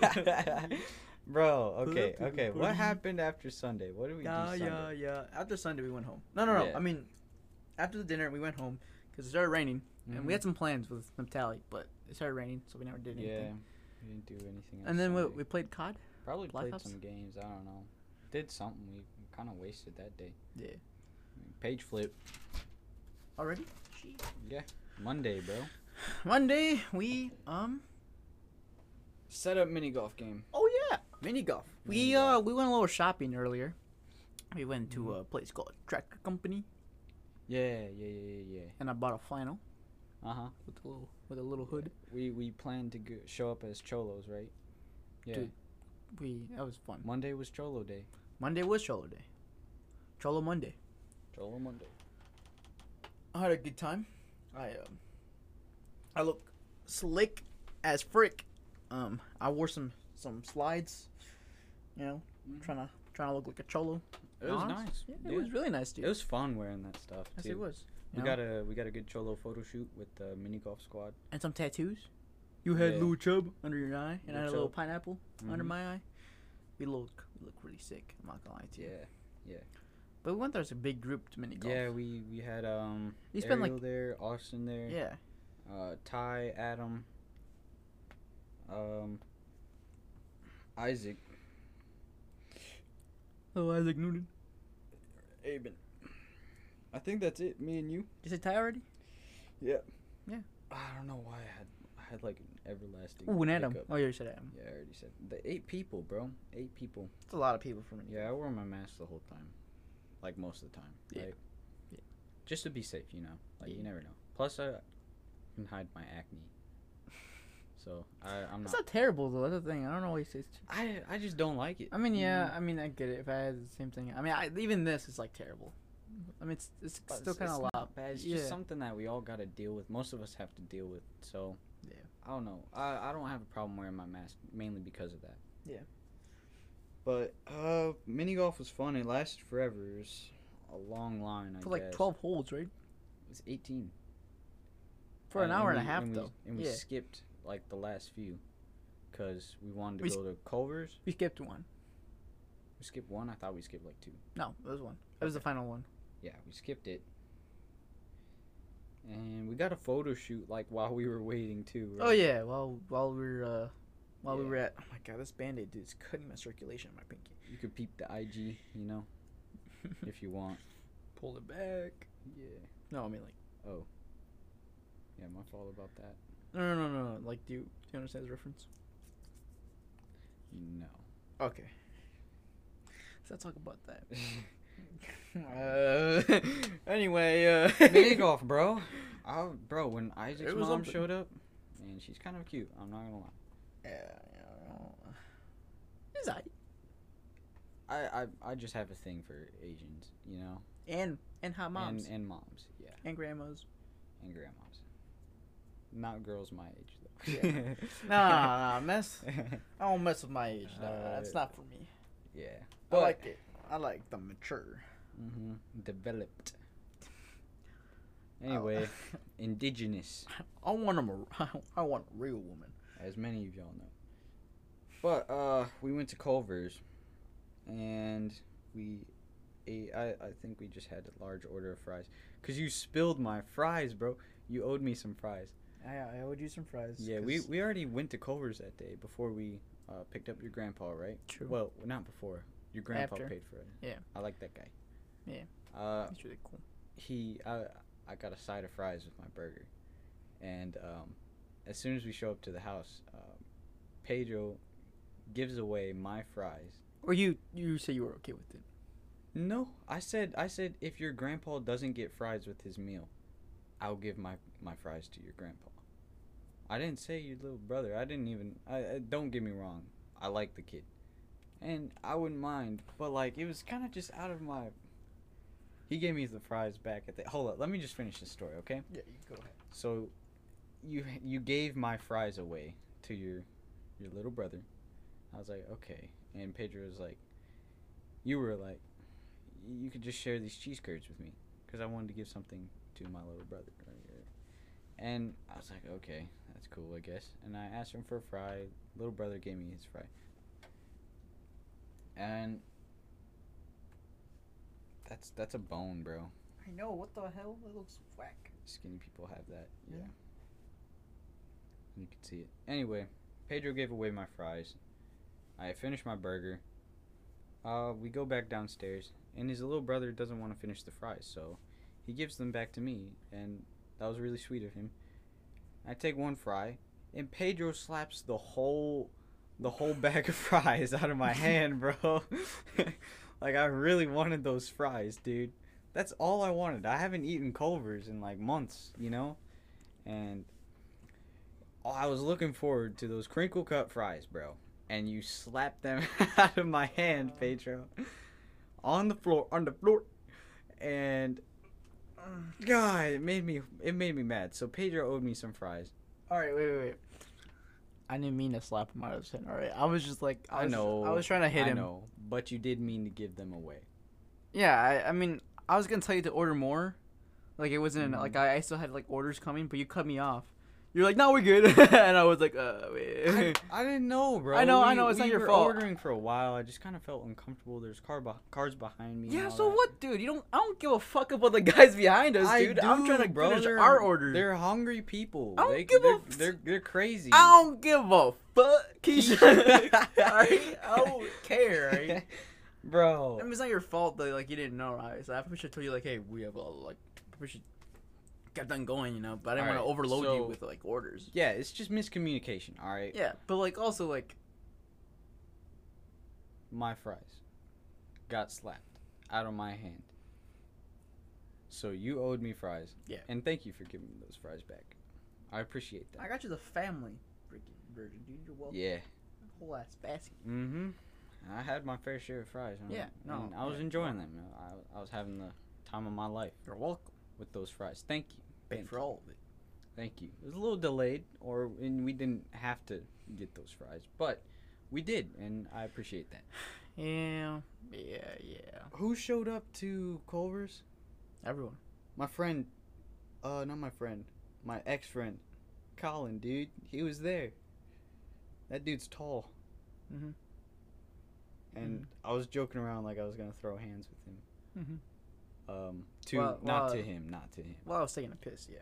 [laughs] Bro, okay, okay. What happened after Sunday? What did we Yeah, do yeah, Sunday? yeah. After Sunday, we went home. No, no, no. Yeah. I mean, after the dinner, we went home because it started raining, and we had some plans with Naphtali, but it started raining, so we never did anything. Yeah, we didn't do anything. And then we, we played COD. probably Black played Ops? some games. I don't know. Did something. We kind of wasted that day. Yeah. Page flip. Already? Yeah, Monday, bro. [sighs] Monday, we um. Set up mini golf game. Oh yeah, mini golf. Mini we golf. uh we went a little shopping earlier. We went to a place called Tractor Company, Yeah, yeah, yeah, yeah, yeah. and I bought a flannel. Uh huh. with a little with a little hood. We we planned to go, show up as cholos, right? Yeah. Dude. We that was fun. Monday was cholo day. Monday was Cholo Day. Cholo Monday. Cholo Monday. I had a good time. I um, I look slick as frick. Um, I wore some some slides. You know, trying to trying to look like a cholo. It was Honest? nice. Yeah, Yeah. it was really nice, dude. It was fun wearing that stuff yes, too. it was. We you got a we got a good cholo photo shoot with the mini golf squad. and some tattoos. You had Yeah. little chub under your eye, and I had a little chub. pineapple under Mhm. my eye. We look we look really sick. I'm not gonna lie to you. Yeah. Yeah. But we went there as a big group to mini golf. Yeah, we we had um You spent, like- there, Austin there, Yeah. uh Ty, Adam, um Isaac, Oh, Isaac Newton. Aben. I think that's it. Me and you. You say Ty already? Yeah. Yeah. I don't know why I had I had like an everlasting. Ooh, and Adam. hiccup. Oh, you said Adam. Yeah, I already said the eight people, bro. Eight people. It's a lot of people for me. Yeah, I wore my mask the whole time, like most of the time. Yeah. Right? Yeah. Just to be safe, you know. Like Yeah. you never know. Plus, I can hide my acne. So I, I'm It's not. not terrible though. That's the thing. I don't know why he says. I I just don't like it. I mean, yeah. know? I mean, I get it. If I had the same thing, I mean, I, even this is like terrible. I mean, it's it's But still kind of not bad. It's Yeah. just something that we all got to deal with. Most of us have to deal with. So Yeah. I don't know. I I don't have a problem wearing my mask mainly because of that. Yeah. But uh, mini golf was fun. It lasted forever. It was a long line. I For like guess. twelve holes, right? It was 18. For an and hour and a we- half, we, though. And we Yeah. skipped like the last few, cause we wanted to We go to Culver's. We skipped one. We skipped one. I thought we skipped like two. No, it was one. It was the final one. Yeah, we skipped it. And we got a photo shoot like while we were waiting too. Right? Oh yeah, while while we were uh, while we were at. Oh my god, this band-aid dude's cutting my circulation in my pinky. You could peep the IG, you know, [laughs] if you want. Pull it back. Yeah. No, I mean like. Oh. Yeah, my fault about that. No, no, no, no. no. Like, do you, do you understand the reference? No. Okay. So Let's talk about that. [laughs] uh, anyway, uh. [laughs] Big off, bro. I, bro, when Isaac's mom something. showed up, and she's kind of cute. I'm not gonna lie. Yeah, yeah. Is I I, I, I just have a thing for Asians, you know, and and hot moms and and moms, yeah, and grandmas. and grandmas. Not girls my age though. [laughs] Yeah. [laughs] Nah, nah, nah, mess. I don't mess with my age. Nah, that's Uh, not for me. yeah, I like it. I like the mature. Mm-hmm. developed. Anyway, [laughs] indigenous, I want a, I want a real woman. as many of y'all know. But uh, we went to Culver's, and we ate. I I think we just had a large order of fries, cause you spilled my fries, bro. You owed me some fries. I I owed you some fries. Yeah, we 'cause- we already went to Culver's that day before we uh, picked up your grandpa, right? True. Well, not before. Your grandpa After. paid for it. Yeah. I like that guy. Yeah. Uh, It's really cool. he I I got a side of fries with my burger, and um, as soon as we show up to the house, um, Pedro gives away my fries. Or you you say you were okay with it. No, I said I said if your grandpa doesn't get fries with his meal, I'll give my my fries to your grandpa. I didn't say your little brother. I didn't even. I, I don't get me wrong. I like the kid, and I wouldn't mind. But like, it was kind of just out of my. He gave me the fries back at the. Hold up, let me just finish the story, okay? Yeah, you go ahead. So, you you gave my fries away to your your little brother. I was like, okay, and Pedro was like, you were like, you could just share these cheese curds with me because I wanted to give something to my little brother. And I was like, okay, that's cool, I guess. And I asked him for a fry. Little brother gave me his fry. And that's that's a bone, bro. I know. What the hell? It looks whack. Skinny people have that. Yeah. Yeah. You can see it. Anyway, Pedro gave away my fries. I finished my burger. Uh, we go back downstairs, and his little brother doesn't want to finish the fries, so he gives them back to me, and that was really sweet of him. I take one fry, and Pedro slaps the whole, the whole [laughs] bag of fries out of my [laughs] hand, bro. [laughs] like I really wanted those fries, dude. That's all I wanted. I haven't eaten Culver's in like months, you know, and oh, I was looking forward to those crinkle cut fries, bro. And you slapped them out of my hand, Pedro, on the floor, on the floor, and God, it made me it made me mad. So Pedro owed me some fries. All right, wait, wait, wait. I didn't mean to slap him out of his hand. All right, I was just like, I, I was, know. I was trying to hit I him. know, but you did mean to give them away. Yeah, I, I mean, I was gonna tell you to order more. Like it wasn't Mhm. like I, I still had like orders coming, but you cut me off. You're like, no, we're good, [laughs] and I was like, uh, wait. I, I didn't know, bro. I know, I know, it's not we your were fault. Ordering for a while, I just kind of felt uncomfortable. There's car be- cars behind me. yeah, so that. what, dude? You don't. I don't give a fuck about the [laughs] guys behind us, I dude. I'm trying to bro. finish our orders. They're hungry people. I don't they, give a they're, f- they're, they're crazy. I don't give a fuck, Keisha. [laughs] I don't care. Bro. I mean, it's not your fault that like you didn't know, right? So I probably should tell you like, hey, we have a like, we should get done going, you know. But I didn't want to Alright, overload you with like orders. Yeah, it's just miscommunication. All right. Yeah, but like also like, My fries got slapped out of my hand. So you owed me fries. Yeah. And thank you for giving me those fries back. I appreciate that. I got you the family freaking version, dude. You're welcome. yeah. Whole ass basket. Mm-hmm. I had my fair share of fries. huh? Yeah, no, I was yeah, enjoying them. I, I was having the time of my life You're welcome. with those fries. Thank you. Pay Thank for you. all of it. Thank you. It was a little delayed, or and we didn't have to get those fries, but we did, and I appreciate that. [sighs] Yeah, yeah, yeah. Who showed up to Culver's? Everyone. My friend. Uh, not my friend. my ex friend, Colin, dude. He was there. That dude's tall. Mhm. And Mhm. I was joking around like I was gonna throw hands with him. Mhm. Um, to Well- not well, to him, not to him. Well, I was taking a piss. Yeah.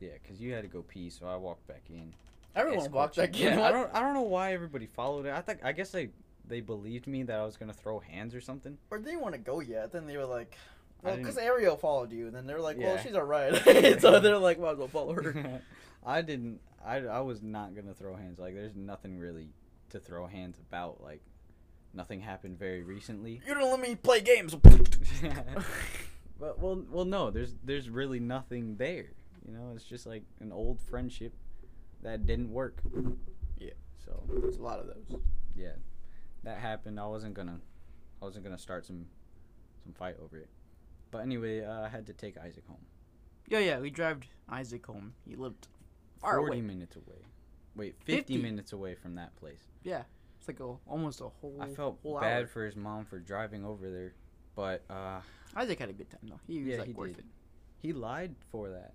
Yeah, because you had to go pee, so I walked back in. Everyone Escort walked back in. Yeah, [laughs] I don't, I don't know why everybody followed it. I think, I guess they, they believed me that I was gonna throw hands or something. Or they didn't want to go yet. Then they were like, well, because Ariel followed you. And then they were like, well, Yeah. she's alright. [laughs] so [laughs] they're like, might as well follow her. I didn't. I, I was not gonna throw hands. Like, there's nothing really to throw hands about. Like, nothing happened very recently. You don't let me play games. But well, well, no. There's there's really nothing there. You know, it's just like an old friendship that didn't work. Yeah. So There's a lot of those. yeah, that happened. I wasn't gonna, I wasn't gonna start some, some fight over it. But anyway, uh, I had to take Isaac home. Yeah, yeah. We drove Isaac home. He lived far Forty away. minutes away. Wait, 50, 50? minutes away from that place. Yeah, it's like a, almost a whole. I felt whole bad hour. for his mom for driving over there, but uh, Isaac had a good time though. He was Yeah, like he worth did. it. he lied for that.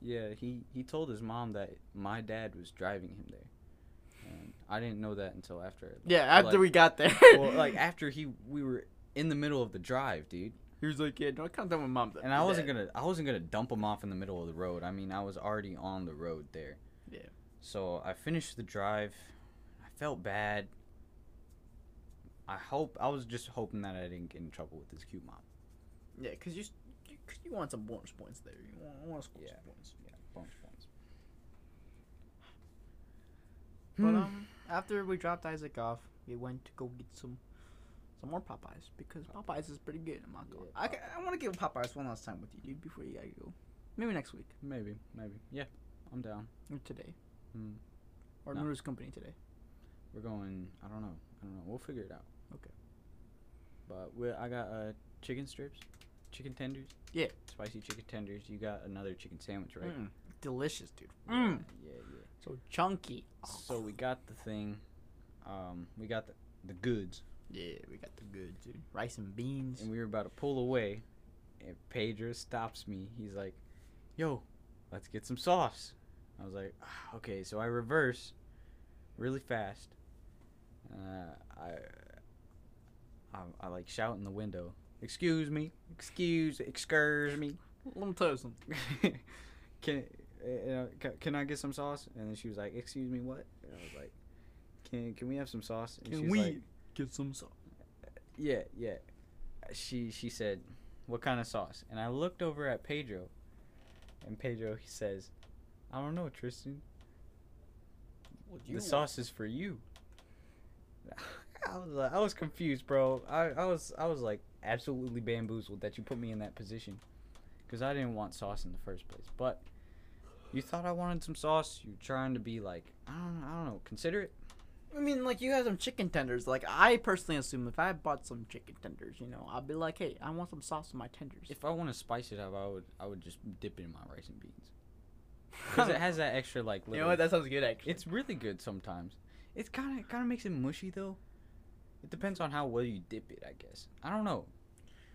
Yeah, he he told his mom that my dad was driving him there, and I didn't know that until after. Yeah, after like- we got there. well, like after he we were in the middle of the drive, dude, he was like, "Yeah, don't come down with mom." and I wasn't gonna I wasn't gonna dump him off in the middle of the road. I mean, I was already on the road there. Yeah. So I finished the drive. I felt bad. I hope I was just hoping that I didn't get in trouble with this cute mom. Yeah, cause you, you, cause you want some bonus points there. You want, want to score Yeah. some points. Yeah, bonus points. But Hmm. um, after we dropped Isaac off, we went to go get some, some more Popeyes because Popeyes is pretty good. I'm not going. Yeah, I, I want to give Popeyes one last time with you, dude, before you gotta go. Maybe next week Maybe, maybe. Yeah, I'm down. or today Hmm. or No. Noodles Company today. We're going. I don't know. I don't know. We'll figure it out. Okay. But we I got uh chicken strips, chicken tenders. Yeah. Spicy chicken tenders. You got another chicken sandwich, right? Mm, delicious, dude. Yeah, Mm. yeah, yeah. So chunky. So we got the thing. Um, we got the the goods, Yeah, we got the goods, dude. Rice and beans. and we were about to pull away, and Pedro stops me. He's like, "Yo, let's get some sauce." I was like, "Ah, "Okay." So I reverse, really fast. Uh, I, I, I like shout in the window, "Excuse me, excuse, excuse me." Let me tell you something. [laughs] can, uh, uh, ca- can I get some sauce? And then she was like, "Excuse me, what?" And I was like, "Can can we have some sauce?" And Can was we like, get some sauce? yeah, yeah. She she said, "What kind of sauce?" And I looked over at Pedro, and Pedro he says, "I don't know, Tristan. What the sauce is for you." [laughs] I was like, I was confused, bro. I, I was I was like absolutely bamboozled that you put me in that position, because I didn't want sauce in the first place. But you thought I wanted some sauce. You're trying to be like I don't know, I don't know, considerate. I mean, like you have some chicken tenders. Like I personally assume if I bought some chicken tenders, you know, I'd be like, hey, I want some sauce on my tenders. If I want to spice it up, I would I would just dip it in my rice and beans. [laughs] Because it has that extra like. you know what? That sounds good, actually. it's really good sometimes. It's kind of kind of makes it mushy though. It depends on how well you dip it, I guess. I don't know.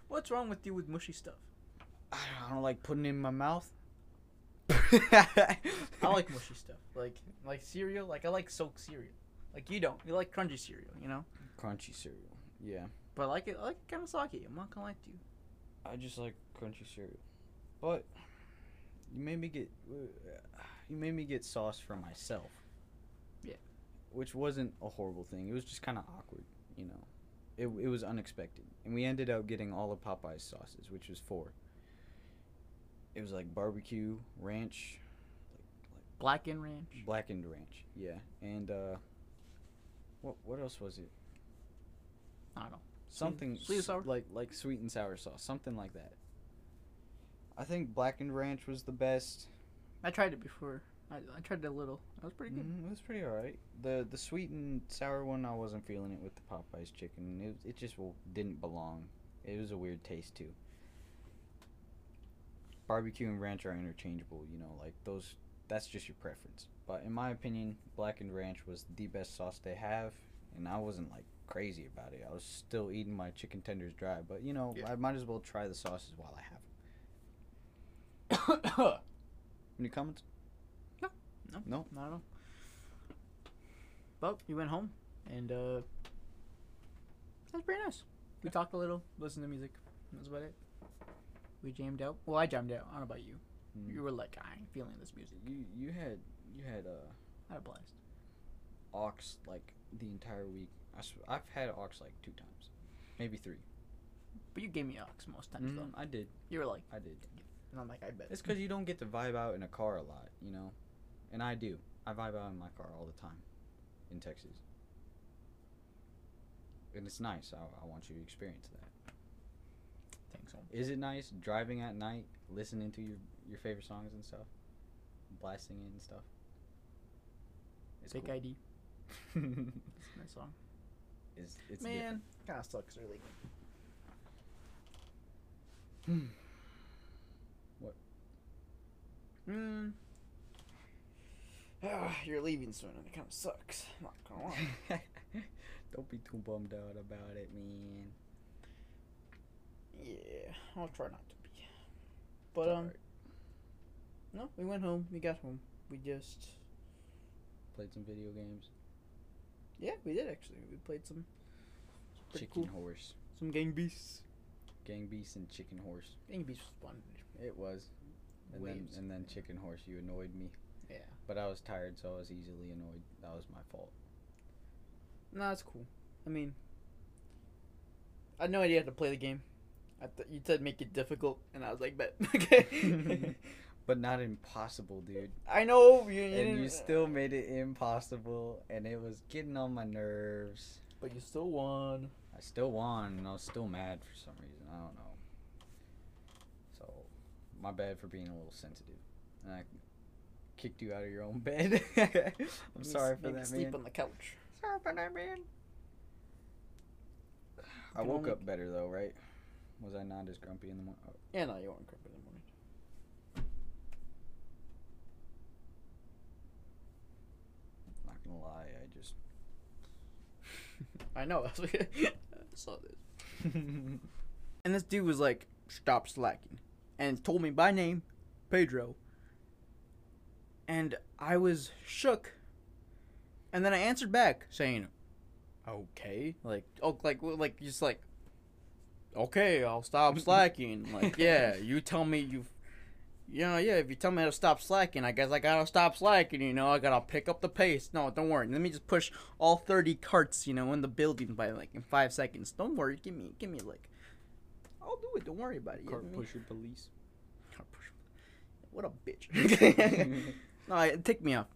What's wrong with you with mushy stuff? I don't, I don't like putting it in my mouth. [laughs] I like mushy stuff. Like like cereal. Like I like soaked cereal. Like you don't. You like crunchy cereal, you know. crunchy cereal. Yeah, But I like it. I like it kind of soggy. I'm not gonna lie to you. I just like crunchy cereal. But you made me get uh, you made me get sauce for myself. Yeah. Which wasn't a horrible thing. It was just kind of awkward, you know. It it was unexpected, and we ended up getting all of Popeye's sauces, which was four. It was like barbecue, ranch, like Blackened ranch. blackened ranch, yeah, and uh, what what else was it? I don't know. Something sweet and s- sour? like like sweet and sour sauce, something like that. I think blackened ranch was the best. I tried it before. I, I tried it a little. That was pretty good. Mm, it was pretty alright. The the sweet and sour one, I wasn't feeling it with the Popeyes chicken. It it just w- didn't belong. It was a weird taste too. Barbecue and ranch are interchangeable, you know, like those. That's just your preference. But in my opinion, blackened ranch was the best sauce they have, and I wasn't like crazy about it. I was still eating my chicken tenders dry, but you know, Yeah. I might as well try the sauces while I have them. [coughs] Any comments? No, No. not at all. But we went home, and uh, that was pretty nice. We talked a little, listened to music. That's about it. We jammed out. Well, I jammed out. I don't know about you. Mm. You were like, I ain't feeling this music. You you had you had uh I had a blast. aux like the entire week. I sw- I've had aux like two times, maybe three. But you gave me aux most times Mhm, though. I did. You were like, I did. and I'm like, I bet. It's because you don't get to vibe out in a car a lot, you know, and I do. I vibe out in my car all the time, in Texas, and it's nice. I, I want you to experience that. Thanks, home. Is it nice driving at night, listening to your your favorite songs and stuff, blasting it and stuff? It's Fake cool. ID. [laughs] It's a nice song. It's, it's Man, kind of sucks early. different. [sighs] Hmm. Ah, [sighs] you're leaving soon, and it kind of sucks. Not gonna lie. [laughs] Don't be too bummed out about it, man. yeah, I'll try not to be. But um, no, we went home. We got home. We just played some video games. yeah, we did actually. We played some pretty Chicken cool. horse, some gang beasts. gang beast, and chicken horse. Gang beasts was fun. It was. And Waves. then and then chicken horse, you annoyed me. But I was tired, so I was easily annoyed. That was my fault. No, it's cool. I mean, I had no idea how to play the game. I th- you said make it difficult, and I was like, bet. [laughs] okay. [laughs] but not impossible, dude. I know you, you And you uh, still made it impossible, and it was getting on my nerves. but you still won. I still won, and I was still mad for some reason. I don't know. So, my bad for being a little sensitive. And I kicked you out of your own bed. [laughs] I'm sorry for that, Sleep man. on the couch. Sorry for that, man. [sighs] I woke only- up better though, right? Was I not as grumpy in the morning? Oh. Yeah, no, you weren't grumpy in the morning. not gonna lie, I just. [laughs] I know. [laughs] I saw this. And this dude was like, "Stop slacking," and told me by name, Pedro. And I was shook. And then I answered back saying, "Okay," like, oh, like, like, just like, "Okay, I'll stop [laughs] slacking." like, [laughs] yeah, you tell me you've. You know, yeah, if you tell me to stop slacking, I guess I gotta stop slacking, you know, I gotta pick up the pace. No, don't worry. Let me just push all 30 carts, you know, in the building by like in five seconds. Don't worry. Give me, give me like, I'll do it. Don't worry about it. you Cart know I mean? pusher police. Cart pusher. What a bitch. [laughs] no, it ticked me off.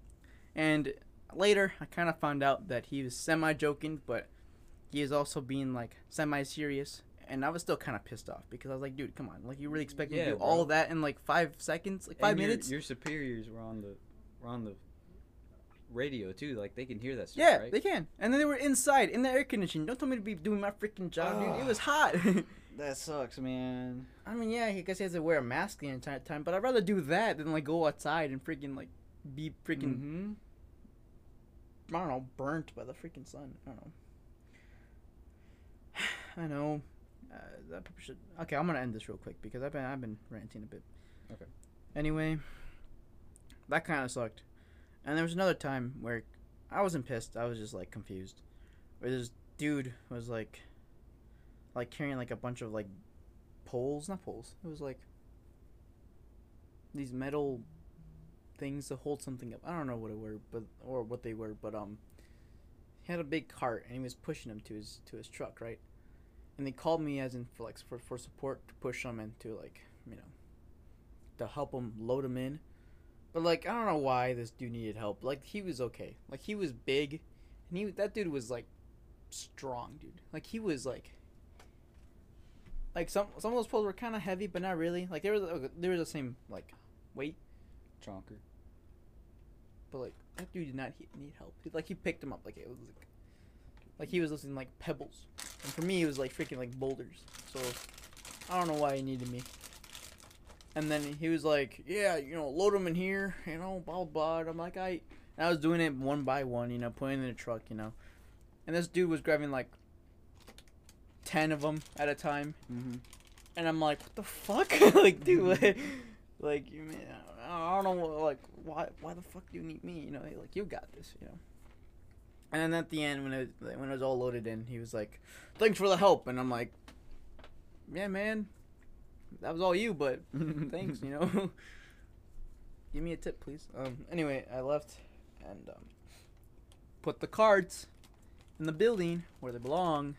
And later, I kind of found out that he was semi joking, but he is also being like semi serious. And I was still kind of pissed off because I was like, dude, come on. Like, you really expect me to do bro. all that in like five seconds? Like, five And minutes? Your, superiors were on the, were on the radio too. Like they can hear that stuff, yeah, right? they can. And then they were inside in the air conditioning. Don't tell me to be doing my freaking job, dude. It was hot. [laughs] That sucks, man. I mean, yeah, I guess he has to wear a mask the entire time, but I'd rather do that than like go outside and freaking like be freaking Mm-hmm. I don't know burnt by the freaking sun. I don't know. [sighs] I know. Uh, that probably should. Okay, I'm gonna end this real quick because I've been I've been ranting a bit. Okay. Anyway, that kind of sucked. And there was another time where I wasn't pissed. I was just like confused. Where this dude was like, like carrying like a bunch of like poles, not poles. It was like these metal things to hold something up. I don't know what it were, but or what they were, but um, he had a big cart and he was pushing them to his to his truck, right? And they called me as in for like for, for support to push them into like you know to help him load them in. But like I don't know why this dude needed help. Like he was okay. Like he was big, and he that dude was like strong, dude. Like he was like like some some of those poles were kind of heavy, but not really. Like they were they were the same like weight, Chonker. But like that dude did not he- need help. He, like he picked him up like it was like like he was lifting like pebbles, and for me it was like freaking like boulders. So I don't know why he needed me. And then he was like, "Yeah, you know, load them in here, you know, blah blah." blah. And I'm like, "I," and I was doing it one by one, you know, putting in the truck, you know. And this dude was grabbing like ten of them at a time, Mm-hmm. and I'm like, "What the fuck?" [laughs] like, dude, what? [laughs] like, you mean, I don't know, like, why why the fuck do you need me? You know, like you got this, you know. And then at the end, when it when it was all loaded in, he was like, "Thanks for the help," and I'm like, "Yeah, man, that was all you, but [laughs] thanks, you know." [laughs] Give me a tip, please. Um. Anyway, I left and um, put the cards in the building where they belong,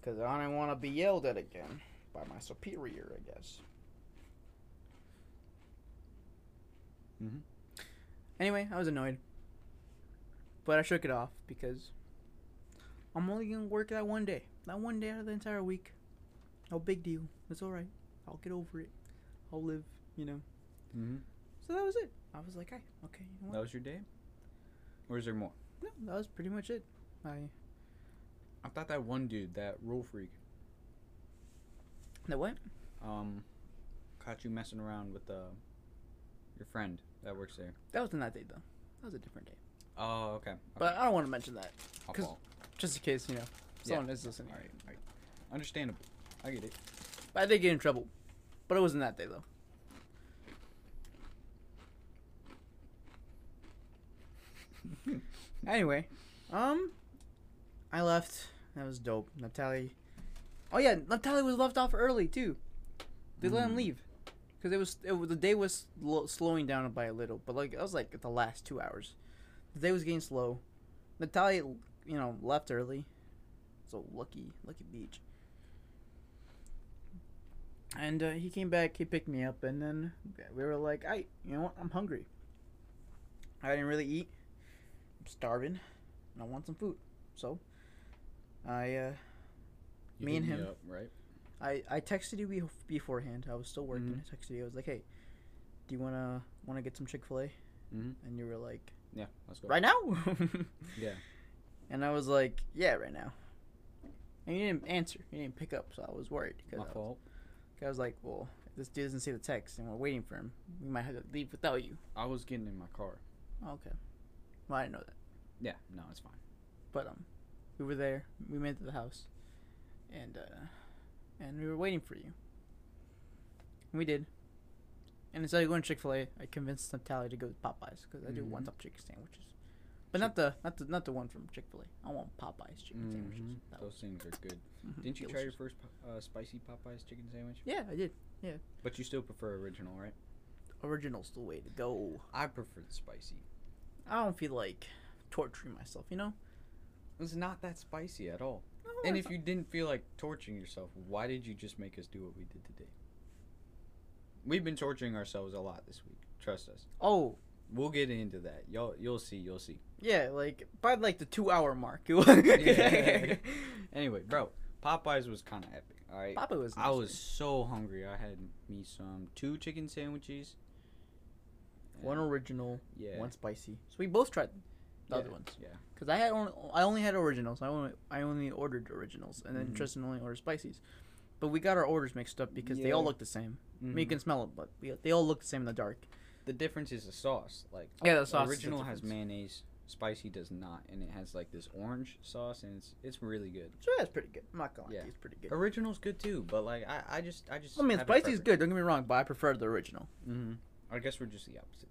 because I don't want to be yelled at again by my superior, I guess. Mhm. Anyway, I was annoyed. But I shook it off because I'm only gonna work that one day. That one day out of the entire week. No big deal. It's alright. I'll get over it. I'll live, you know. Mhm. So that was it. I was like, hey, okay, you know That was your day, or is there more? No, that was pretty much it. I I thought that one dude, that rule freak, the what? um, caught you messing around with uh, your friend that works there. That wasn't that day though. That was a different day. Oh, okay. But I don't want to mention that, I'll 'cause- follow. just in case you know Yeah. someone is listening. All right, all right. Understandable. I get it. But I did get in trouble. But it wasn't that day though. [laughs] anyway, um, I left. That was dope. Natalie. Oh yeah, Natalie was left off early too. They let him Mm. leave because it was it was the day was lo- slowing down by a little, but like I was like the last two hours. The day was getting slow. Natalia, you know, left early. So lucky, lucky beach. And uh, he came back. He picked me up, and then we were like, "I, you know what? I'm hungry. I didn't really eat. I'm starving, and I want some food." So, I, uh, You Me and him. up, right? I, I texted you be- beforehand. I was still working. Mhm. I texted you. I was like, "Hey, do you wanna wanna get some Chick Fil A?" Mhm. And you were like, Yeah. Let's go. "Right now." [laughs] Yeah. And I was like, "Yeah, right now." And you didn't answer. You didn't pick up, so I was worried. Cause My I was- fault. I was like, well, if this dude doesn't see the text and we're waiting for him, we might have to leave without you. I was getting in my car. Oh, okay. Well, I didn't know that. Yeah. No, it's fine. But um, we were there. We made it to the house, and uh, and we were waiting for you. And we did. And instead of going to Chick Fil A, I convinced Natalia to go to Popeyes because I do Mhm. one top chicken sandwiches. But not the not the not the one from Chick Fil A. I want Popeyes chicken sandwiches. Mhm. That Those was- things are good. mhm, Didn't you try your first uh, spicy Popeyes chicken sandwich? Yeah, I did. Yeah. But you still prefer original, right? Original's the way to go. I prefer the spicy. I don't feel like torturing myself, you know. It's not that spicy at all. And if you didn't feel like torturing yourself, why did you just make us do what we did today? We've been torturing ourselves a lot this week. Trust us. Oh, We'll get into that. You'll you'll see. You'll see. yeah, like by like the two hour mark. [laughs] Yeah. [laughs] Anyway, bro, Popeyes was kind of epic. All right. Papa was. I was so hungry. I had me some two chicken sandwiches. one original, Yeah. one spicy. So we both tried the yeah, other ones. Yeah. Cause I had only I only had originals. I only I only ordered originals, and then Mhm. Tristan only ordered spices. But we got our orders mixed up because they all look the same. I mean, you Mhm. can smell it, but we, they all look the same in the dark. The difference is the sauce. Like Yeah, the sauce. is the original has mayonnaise. Spicy does not, and it has like this orange sauce, and it's it's really good. So yeah, it's pretty good. I'm not gonna lie, Yeah. to it's pretty good. Original's good too, but like I, I just I just I mean, spicy's good. Don't get me wrong, but I prefer the original. Mm-hmm. I guess we're just the opposite.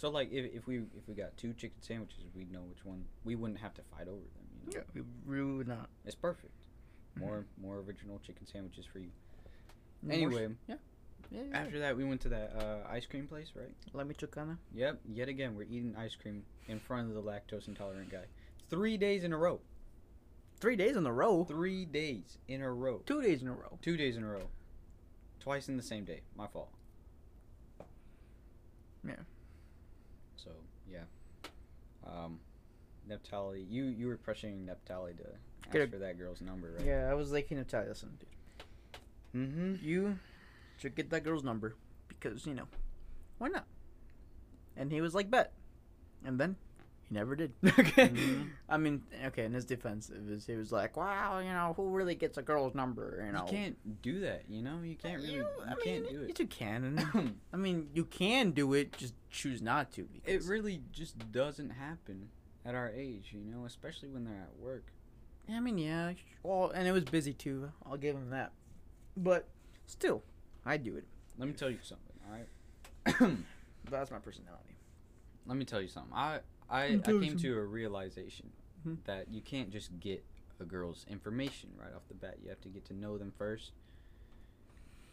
So like if, if we if we got two chicken sandwiches, we'd know which one. We wouldn't have to fight over them. You know? Yeah, we really would not. It's perfect. Mhm. More more original chicken sandwiches for you. Anyway, yeah, yeah. yeah. after that we went to that uh, ice cream place, right? La Michoacana. Yep. Yet again, we're eating ice cream in front of the lactose intolerant guy. Three days in a row. Three days in a row. Three days in a row. Two days in a row. Two days in a row. Twice in the same day. My fault. Yeah. Um, Neptali, you you were pressuring Neptali to ask a- for that girl's number, right? Yeah, I was like, you know, listen, dude. Mm-hmm. You should get that girl's number because you know, why not? And he was like, bet. And then he never did. [laughs] okay. Mhm. I mean, okay. In his defense, it was he was like, wow, you know, who really gets a girl's number? You know, You can't do that, you know. You can't really. You, I can't mean, do it. You can. [coughs] I mean, you can do it. Just choose not to. it really just doesn't happen at our age, you know, especially when they're at work. I mean, yeah. Well, and it was busy too. I'll give him that. But still, I do it. Let me tell you something, all right? [coughs] That's my personality. Let me tell you something. I I, I Let me tell you came to a realization Mhm. that you can't just get a girl's information right off the bat. You have to get to know them first,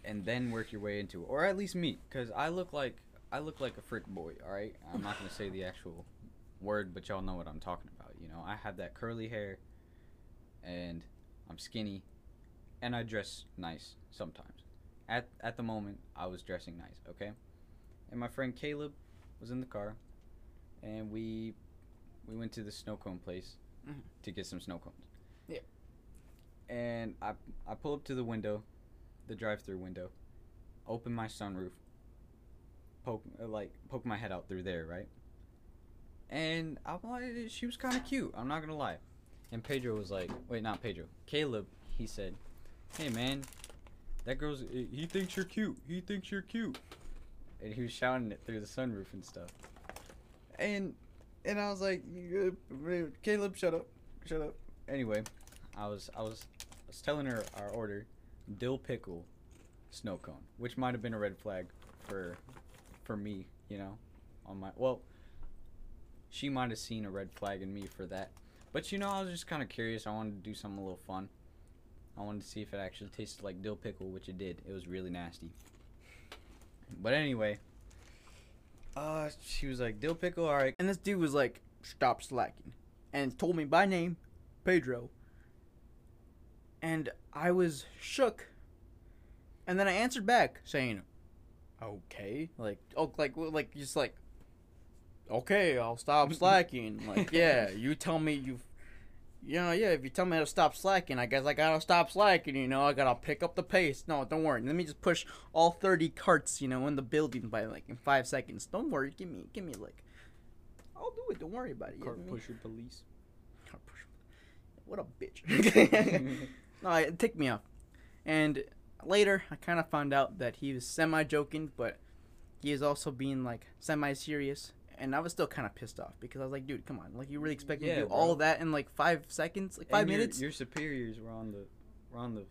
and then work your way into it. Or at least me, because I look like I look like a frick boy. All right, I'm not gonna say the actual word, but y'all know what I'm talking about. You know, I have that curly hair, and I'm skinny, and I dress nice sometimes. At at the moment, I was dressing nice. Okay, and my friend Caleb was in the car, and we we went to the snow cone place Mhm. to get some snow cones. Yeah. And I I pull up to the window, the drive-through window, open my sunroof, poke uh, like poke my head out through there, right? And I'm like, she was kind of cute. I'm not gonna lie. And Pedro was like, wait, not Pedro. Caleb, he said, hey man, that girl's he thinks you're cute. He thinks you're cute. And he was shouting it through the sunroof and stuff. And and I was like, Caleb, shut up, shut up. Anyway, I was I was I was telling her our order, dill pickle, snow cone, which might have been a red flag for for me, you know, on my well. She might have seen a red flag in me for that, but you know, I was just kind of curious. I wanted to do something a little fun. I wanted to see if it actually tasted like dill pickle, which it did. It was really nasty. But anyway, uh, she was like, dill pickle, all right. And this dude was like, "Stop slacking," and told me by name, Pedro. And I was shook. And then I answered back saying, "Okay," like, oh, like, like, just like, "Okay, I'll stop [laughs] slacking." like, yeah, you tell me you've. You know, yeah, if you tell me how to stop slacking, I guess I gotta stop slacking, you know, I gotta pick up the pace. No, don't worry. Let me just push all 30 carts, you know, in the building by like in five seconds. Don't worry. Give me, give me like, I'll do it. Don't worry about it. Cart pusher police. Cart pusher. What a bitch. [laughs] no, it ticked me off. And later, I kind of found out that he was semi joking, but he is also being like semi serious. And I was still kind of pissed off because I was like, dude, come on. Like, you really expect me Yeah, to do bro. all that in like five seconds? Like, five And minutes? Your, superiors were on the were on the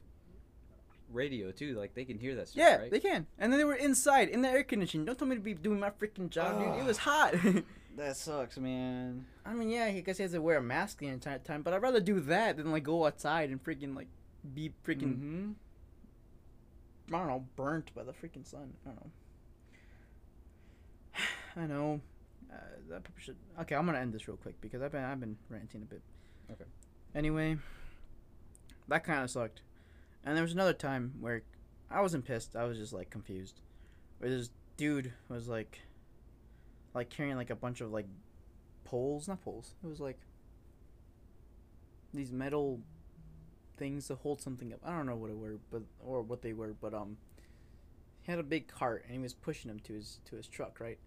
radio too. Like they can hear that stuff, yeah, right? they can. And then they were inside in the air conditioning. Don't tell me to be doing my freaking job, dude. It was hot. [laughs] That sucks, man. I mean, yeah, I guess he has to wear a mask the entire time, but I'd rather do that than like go outside and freaking like be freaking Mm-hmm. I don't know burnt by the freaking sun. I don't know. [sighs] I know. Uh, that should. Okay, I'm gonna end this real quick because I've been I've been ranting a bit. Okay. Anyway, that kind of sucked. And there was another time where I wasn't pissed. I was just like confused. Where this dude was like, like carrying like a bunch of like poles, not poles. It was like these metal things to hold something up. I don't know what it were, but or what they were, but um, he had a big cart and he was pushing them to his to his truck, right?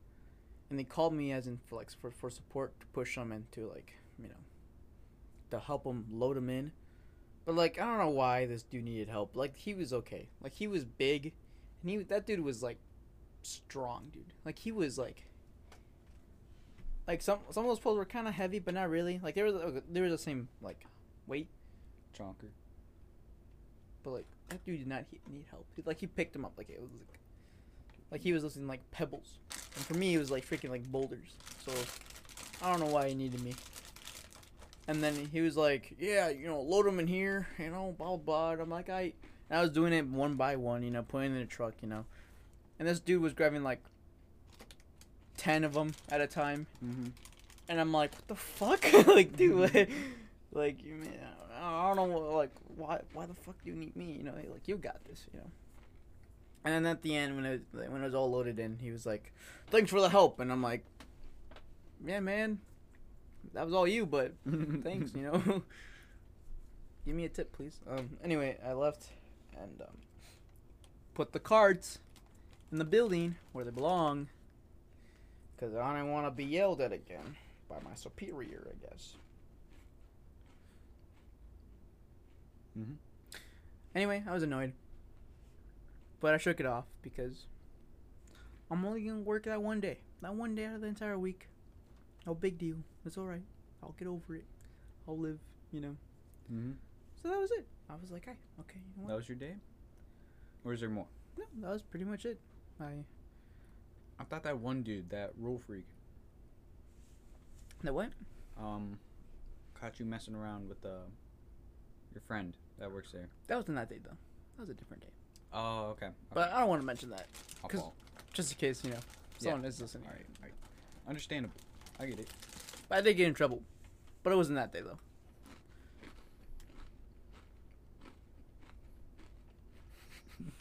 And they called me as in for like for, for support to push them into like you know to help them load them in. But like I don't know why this dude needed help. Like he was okay. Like he was big, and he that dude was like strong, dude. Like he was like like some some of those poles were kind of heavy, but not really. Like they were they were the same like weight, Chonker. but like that dude did not he- need help. He, like he picked him up like it was like like he was listening like pebbles, and for me it was like freaking like boulders. So I don't know why he needed me. And then he was like, "Yeah, you know, load them in here, you know, blah blah." And I'm like, "I," and I was doing it one by one, you know, putting it in the truck, you know. And this dude was grabbing like ten of them at a time, Mm-hmm. and I'm like, "What the fuck?" [laughs] like, dude, what? like, you mean, I don't know, like, why, why the fuck do you need me? You know, like, you got this, you know. And then at the end, when it when it was all loaded in, he was like, "Thanks for the help," and I'm like, "Yeah, man, that was all you, but [laughs] thanks, you know. [laughs] Give me a tip, please." Um. Anyway, I left and um, put the cards in the building where they belong, because I don't want to be yelled at again by my superior, I guess. Mm-hmm. Anyway, I was annoyed. But I shook it off because I'm only gonna work that one day. That one day out of the entire week. No big deal. It's alright. I'll get over it. I'll live, you know. Mm-hmm. So that was it. I was like, hey, okay, you know That was your day? Or is there more? No, that was pretty much it. I I thought that one dude, that rule freak, That what? um, caught you messing around with uh, your friend that works there. That wasn't that day though. That was a different day. Oh, okay. okay. But I don't want to mention that, 'cause- just in case you know Yeah. someone is listening. All right, all right. Understandable. I get it. But I did get in trouble, but it wasn't that day though.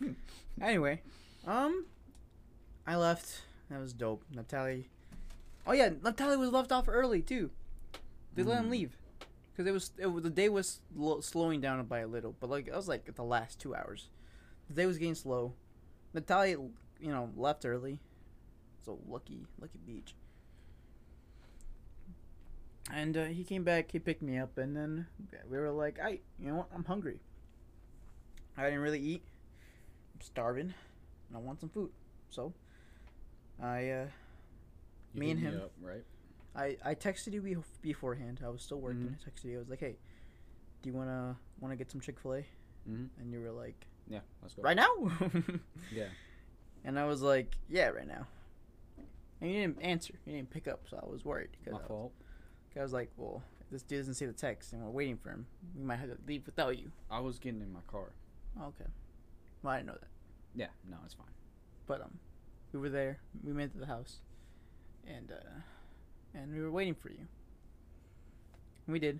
[laughs] anyway, um, I left. That was dope. Natalie. Oh yeah, Natalie was left off early too. They let him Mm. leave because it was it was the day was lo- slowing down by a little, but like it was like the last two hours. The day was getting slow. Natalia, you know, left early. So lucky, lucky beach. And uh, he came back. He picked me up, and then we were like, "I, you know what? I'm hungry. I didn't really eat. I'm starving, and I want some food." So, I, uh, You Me and him. Up, right? I, I texted you be- beforehand. I was still working. Mhm. I texted you. I was like, "Hey, do you wanna wanna get some Chick Fil A?" Mm-hmm. And you were like, Yeah. Let's go. "Right now." [laughs] Yeah. And I was like, "Yeah, right now." And you didn't answer. You didn't pick up, so I was worried. Cause My I was- fault. I was like, well, if this dude doesn't see the text and we're waiting for him, we might have to leave without you. I was getting in my car. Oh, okay. Well, I didn't know that. Yeah. No, it's fine. But um, we were there. We made it to the house, and uh, and we were waiting for you. And we did.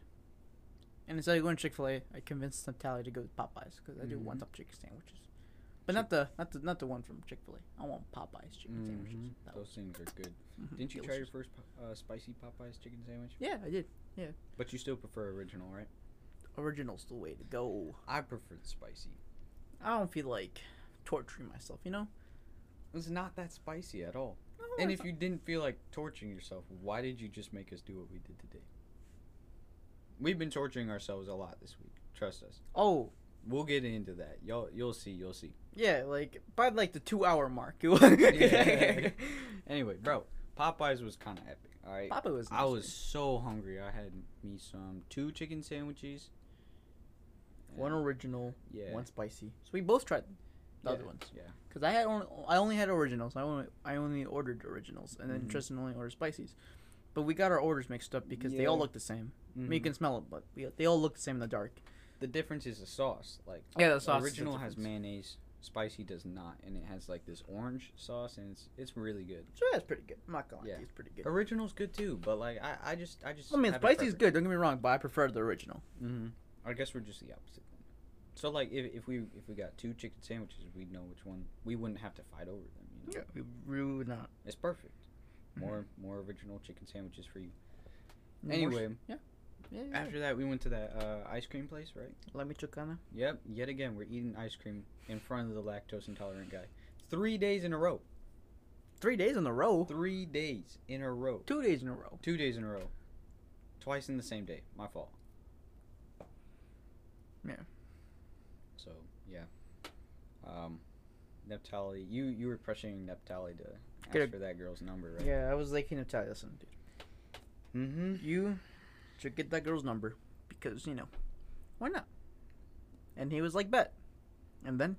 And instead of going to Chick Fil A, I convinced Natalie to go to Popeyes because I do Mhm. one top chicken sandwiches, but not the not the not the one from Chick Fil A. I want Popeyes chicken sandwiches. Mhm. That Those things are good. mhm, Didn't you try your delicious. first po- uh, spicy Popeyes chicken sandwich? Yeah, I did. Yeah, But you still prefer original, right? Original's the way to go. I prefer the spicy. I don't feel like torturing myself, you know. It's not that spicy at all. No, And it's if you didn't feel like torturing yourself, why did you just make us do what we did today? We've been torturing ourselves a lot this week. Trust us. Oh, We'll get into that. You'll you'll see. You'll see. yeah, like by like the two hour mark. [laughs] Yeah. [laughs] anyway, bro, Popeyes was kind of epic. All right. Papa was. I nice, was so hungry. I had me some two chicken sandwiches. one original, Yeah. one spicy. So we both tried the yeah, other ones. Yeah. Cause I had only I only had originals. I only I only ordered originals, and then Mhm. Tristan only ordered spicies. But we got our orders mixed up because they all look the same. I mean, you Mhm. can smell it, but they all look the same in the dark. The difference is the sauce. Like Yeah, the sauce. the original has mayonnaise. Spicy does not, and it has like this orange sauce, and it's it's really good. So yeah, it's pretty good. I'm not gonna lie, Yeah. it's pretty good. Original's good too, but like I, I just I just. I mean, spicy's good. Don't get me wrong, but I prefer the original. Mm-hmm. I guess we're just the opposite. So like if, if we if we got two chicken sandwiches, we'd know which one. We wouldn't have to fight over them. You know, Yeah, we really would not. it's perfect. More more original chicken sandwiches for you. More- Anyway, yeah, yeah, yeah. after that we went to that uh, ice cream place, right? La Michoacana. Yep. Yet again, we're eating ice cream in front of the lactose intolerant guy. Three days in a row. Three days in a row. Three days in a row. Two days in a row. Two days in a row. Twice in the same day. My fault. Yeah. So yeah. Um, Neptali, you you were pressuring Neptali to ask for that girl's number, right? Yeah, I was like, you know, tell you listen, dude. Mm-hmm. You should get that girl's number because you know, why not? And he was like, bet. And then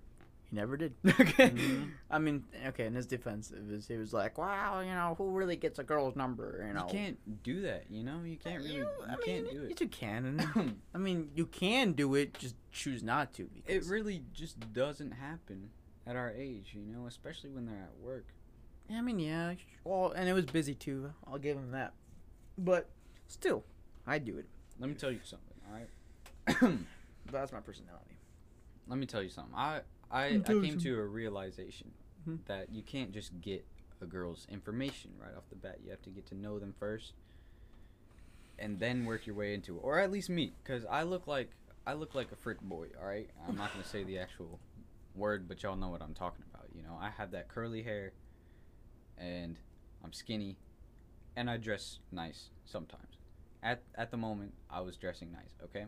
he never did. [laughs] okay. Mhm. I mean, okay. In his defense, it was he was like, wow, you know, who really gets a girl's number? You know, You can't do that, you know. You can't really. You, I mean, can't do it. You can. [coughs] I mean, you can do it. Just choose not to. it really just doesn't happen at our age, you know, especially when they're at work. I mean, yeah. Well, and it was busy too. I'll give him that. But still, I do it. Let me tell you something, all right? [coughs] That's my personality. Let me tell you something. I I, I me tell you came something. to a realization Mhm. that you can't just get a girl's information right off the bat. You have to get to know them first, and then work your way into it. Or at least me, because I look like I look like a frick boy. All right, I'm not gonna say the [laughs] actual word, but y'all know what I'm talking about. You know, I have that curly hair, and I'm skinny, and I dress nice sometimes. At at the moment, I was dressing nice. Okay,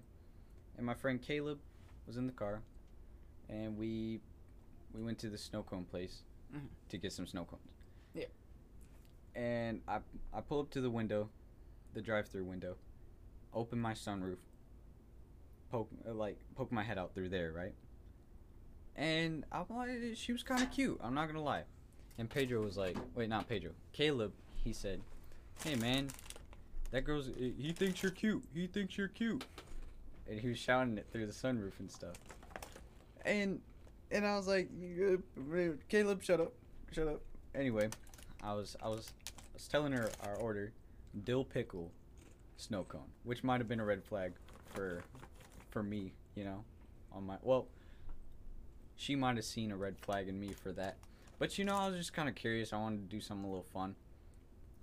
and my friend Caleb was in the car, and we we went to the snow cone place Mhm. to get some snow cones. Yeah. And I I pull up to the window, the drive-through window, open my sunroof, poke uh, like poke my head out through there, right? And I'm like, she was kind of cute. I'm not gonna lie. And Pedro was like, wait, not Pedro. Caleb, he said, hey man, that girl's, he thinks you're cute. He thinks you're cute. And he was shouting it through the sunroof and stuff. And, and I was like, Caleb, shut up, shut up. Anyway, I was, I was, I was telling her our order, dill pickle, snow cone, which might have been a red flag for, for me, you know, on my, well, she might have seen a red flag in me for that. But you know, I was just kind of curious. I wanted to do something a little fun.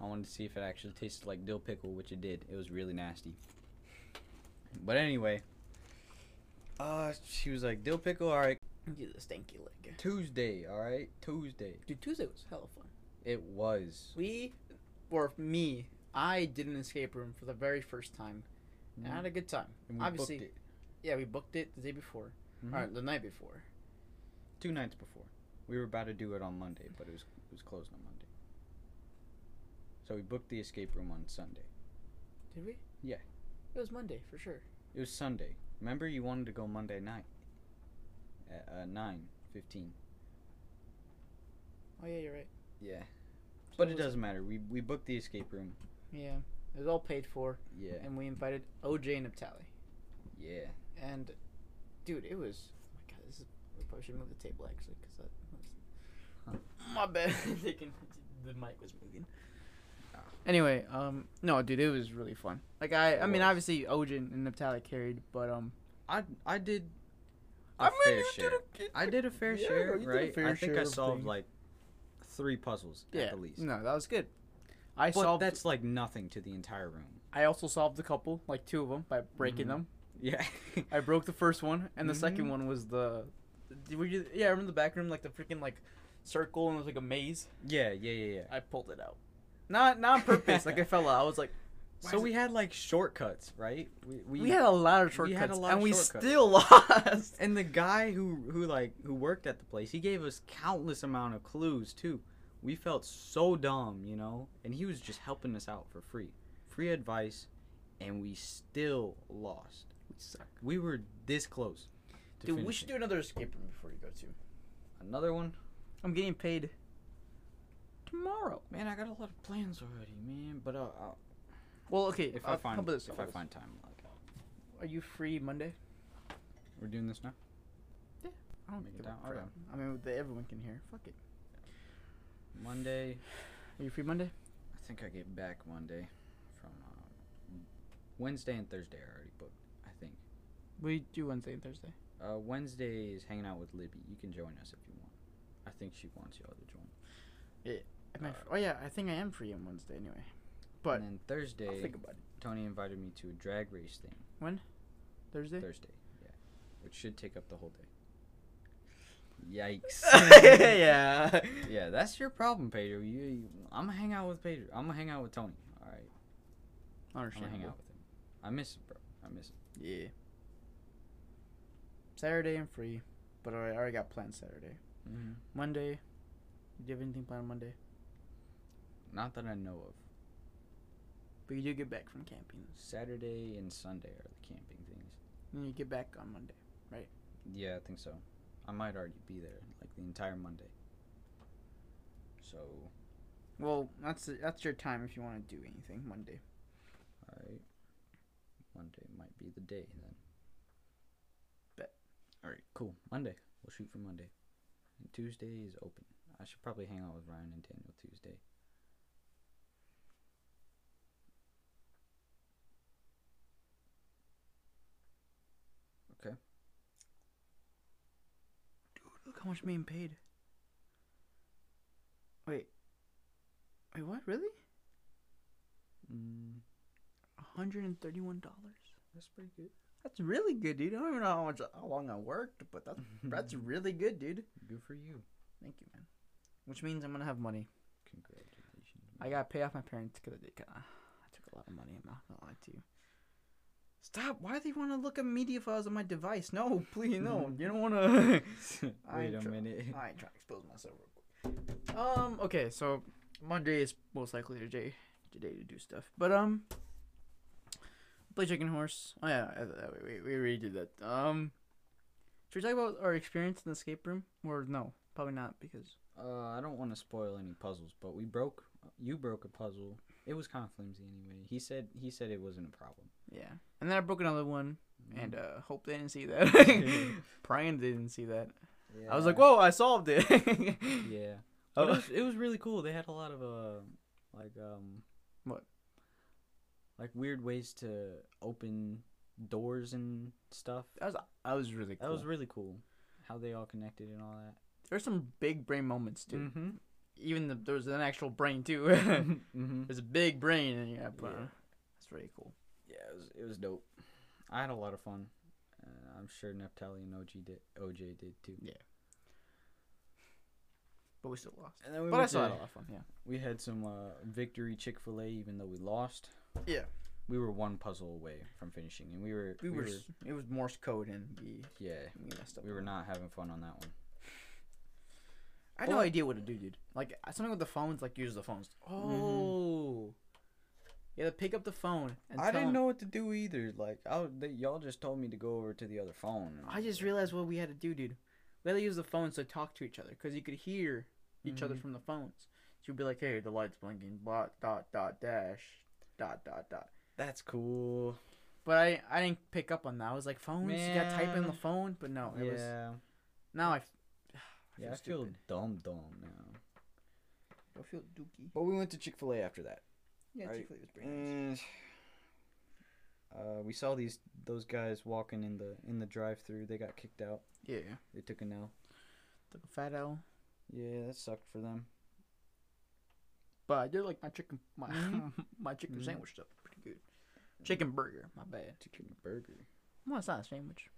I wanted to see if it actually tasted like dill pickle, which it did. It was really nasty. But anyway, uh, she was like, dill pickle, all right. Get the stanky leg. Tuesday, all right. Tuesday. Dude, Tuesday was hella fun. It was. We, or me, I did an escape room for the very first time. And I had a good time. Obviously- booked it. Yeah, we booked it the day before. Mhm. Or the night before. Two nights before. We were about to do it on Monday, but it was it was closed on Monday. So we booked the escape room on Sunday. Did we? Yeah. It was Monday for sure. It was Sunday. Remember, you wanted to go Monday night at uh, nine fifteen. Oh yeah, you're right. Yeah, So but it was- doesn't matter. We we booked the escape room. Yeah, it was all paid for, Yeah, and we invited OJ and Naphtali. yeah. And, dude, it was. Oh my god, this is. We probably should move the table actually, because that. Was, My bad. [laughs] The mic was moving. Anyway, um, no, dude, it was really fun. Like I, I It mean, was. obviously OJ and Naphtali carried, but um, I I did. a I mean, fair you share. did a, I did a fair Yeah, share, you did a right? fair I think share I of solved things. like three puzzles yeah, at the least. no, that was good. I but solved. that's like nothing to the entire room. I also solved a couple, like two of them, by breaking Mhm. them. Yeah. [laughs] I broke the first one, and the second Mhm. one was the. Did we? do- Yeah, I remember the back room, like the freaking like circle, and it was like a maze. yeah, yeah, yeah, yeah. I pulled it out. Not not on purpose. like I [laughs] fell out. I was like, So we had like shortcuts, right? We, we, had a lot of we shortcuts, had a lot and of we shortcuts. still [laughs] lost. and the guy who who like who worked at the place, he gave us countless amount of clues too. We felt so dumb, you know, and he was just helping us out for free, free advice, and we still lost. We suck. We were this close. To Dude, we finishing. should do another escape room before you go to. another one. I'm getting paid tomorrow. Man, I got a lot of plans already, man. But uh, I'll, Well, okay. if uh, I find this, if I about find time, like, are you free Monday? we're doing this now. Yeah, I don't Make it give down, alright. I mean, the, everyone can hear. Fuck it. Monday. Are you free Monday? I think I get back Monday from uh, Wednesday and Thursday. I already booked. I think. We do Wednesday and Thursday. Uh, Wednesday is hanging out with Libby. You can join us if you want. I think she wants y'all to join. Am I Uh, oh yeah, I think I am free on Wednesday anyway. But and then I'll Thursday, think about it. Tony invited me to a drag race thing. When? Thursday. Thursday, yeah, which should take up the whole day. [laughs] Yikes. yeah. yeah, that's your problem, Pedro. You, you, I'm gonna hang out with Pedro. I'm gonna hang out with Tony. All right, I'm gonna hang out with him. I miss him, bro. I miss him. Yeah. Saturday I'm free, but I already got plans Saturday. Mm-hmm. Monday, do you have anything planned Monday? Not that I know of. But you do get back from camping. Saturday and Sunday are the camping things. And you get back on Monday. Right? Yeah, I think so. I might already be there, like the entire Monday. So, Well, that's that's your time if you want to do anything Monday. alright. Monday might be the day then. Bet. Alright, cool. Monday. We'll shoot for Monday. And Tuesday is open. I should probably hang out with Ryan and Daniel Tuesday. Okay. Look how much I'm being paid. Wait. Wait, what? Really? Mm, hundred and thirty-one dollars. that's pretty good. That's really good, dude. I don't even know how much how long I worked, but that's [laughs] that's really good, dude. good for you. Thank you, man. Which means I'm gonna have money. Congratulations. I gotta pay off my parents because I did kinda. I took a lot of money. I'm not gonna lie to you. Stop! Why do you want to look at media files on my device? No, please, no. you don't want to. [laughs] Wait a minute. I ain't trying to expose myself real quick. Um. Okay. So Monday is most likely the day, the day to do stuff. But um, play chicken horse. Oh yeah, we we already did that. Um, should we talk about our experience in the escape room or no? Probably not because Uh, I don't want to spoil any puzzles, but we broke. You broke a puzzle. It was kind of flimsy anyway. He said he said it wasn't a problem. Yeah. And then I broke another one, and Mm. uh, hope they didn't see that. [laughs] [laughs] Brian didn't see that. I was like, whoa, I solved it. [laughs] Yeah. Oh. It, was, it was really cool. They had a lot of uh, like um, What? Like weird ways to open doors and stuff. That was that was really cool. That was really cool. How they all connected and all that. There's some big brain moments too. Mm-hmm. Even the, there was an actual brain too. [laughs] [laughs] mm-hmm. There's a big brain, and yeah, but, Yeah. that's very cool. Yeah, it was it was dope. I had a lot of fun. Uh, I'm sure Neptali and OG did. OJ did too. Yeah. But we still lost. And then we But I still had a lot of fun. Yeah. we had some uh, victory Chick Fil A, even though we lost. Yeah. We were one puzzle away from finishing, and we were We, were, s- It was Morse code, and we yeah we messed up. we were not having fun on that one. I had no idea what to do, dude. Like something with the phones, like use the phones. Mm-hmm. Oh. You had to pick up the phone and I didn't know what to do either. Like I, they, y'all just told me to go over to the other phone. I just realized what we had to do, dude. We had to use the phones to talk to each other because you could hear each other Mhm. from the phones. So you'd be like, "Hey, the light's blinking." Dot dot dot dash dot dot dot. That's cool. But I I didn't pick up on that. I was like, "Phones, you got to type in the phone." But no, it was yeah, now I. f- yeah. I feel feel dumb, dumb now. I feel dookie. But we went to Chick Fil A after that. Yeah, Chick-fil-A was pretty nice. And uh, we saw these those guys walking in the in the drive-through. They got kicked out. Yeah, They took an L. took a fat L. Yeah, that sucked for them. But I did like my chicken my Mhm. [laughs] my chicken Mhm. sandwich stuff. Pretty good. Chicken burger. My bad. Chicken burger. Well, it's not a sandwich.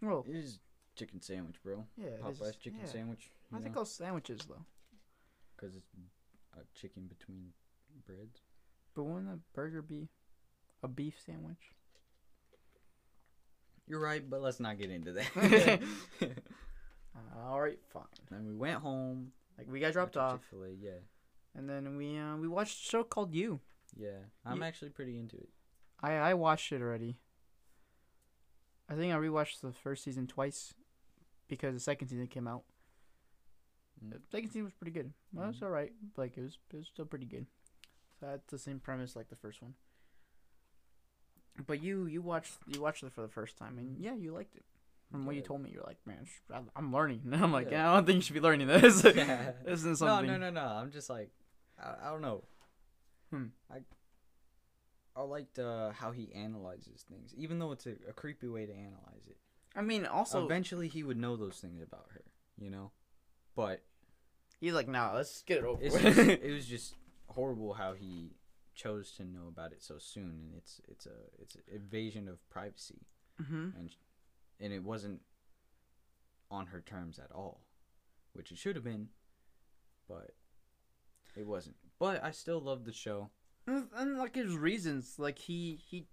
Well, It is chicken sandwich, bro. yeah, it is- Popeye's chicken yeah. sandwich. I think those sandwiches though. because it's a chicken between breads. But wouldn't a burger be a beef sandwich? You're right, but let's not get into that. [laughs] All right, fine. then we went home. Like we got dropped off, Chick Fil A. Yeah, and then we uh, we watched a show called You. yeah. I'm Ye- actually pretty into it. I I watched it already. I think I rewatched the first season twice because the second season came out. Mm. The second season was pretty good. Well, it's Mhm. all right. Like it was it was still pretty good. So that's the same premise like the first one. But you you watched you watched it for the first time and yeah you liked it. From what you told me, you're like, man, I'm learning. And [laughs] I'm like, Yeah. yeah, I don't think you should be learning this. [laughs] Yeah. [laughs] this isn't No, something. no, no, no. I'm just like, I, I don't know. Hmm. I I liked uh, how he analyzes things, even though it's a, a creepy way to analyze it. I mean, also, Eventually, he would know those things about her, you know. But he's like, nah, let's get it over it's with. just, it was just horrible how he chose to know about it so soon, and it's it's a it's an invasion of privacy, mm-hmm. and and it wasn't on her terms at all, which it should have been, but it wasn't. But I still love the show. And, and like his reasons, like he he,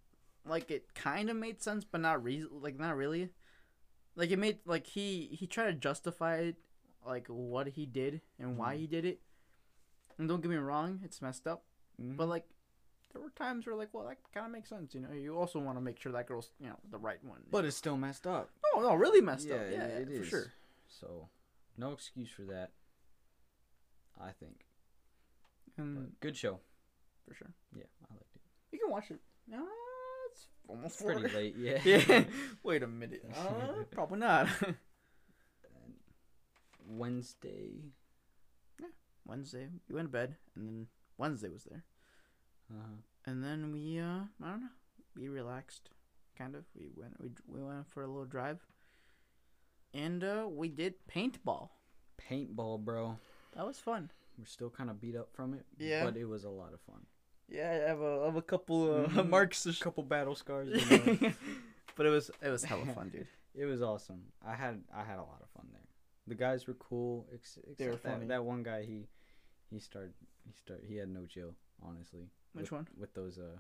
like it kind of made sense, but not re- like not really. Like it made like he he tried to justify it, like what he did and why Mhm. he did it. And don't get me wrong, it's messed up. Mm-hmm. But like, there were times where like, well, that kind of makes sense. You know, you also want to make sure that girl's you know the right one. but it's still messed up. no, no, really messed up. it- Yeah, it for is. sure. So, no excuse for that. I think. And But good show. for sure, Yeah, I liked it. you can watch it. No, almost It's pretty late. Yeah. [laughs] yeah. [laughs] Wait a minute. [laughs] Uh, probably not. Wednesday. Wednesday, we went to bed, and then Wednesday was there, Uh-huh. and then we uh, I don't know, we relaxed, kind of. We went we we went for a little drive, and uh, we did paintball. Paintball, bro. That was fun. We're still kind of beat up from it. Yeah. But it was a lot of fun. Yeah, I have a I have a couple uh, Mhm. [laughs] marks. A couple battle scars. you know. [laughs] but it was it was hella fun, dude. [laughs] it was awesome. I had I had a lot of fun there. The guys were cool. Ex- They were that, funny. that one guy. He he started he started he had no chill. Honestly. Which with, one? With those uh.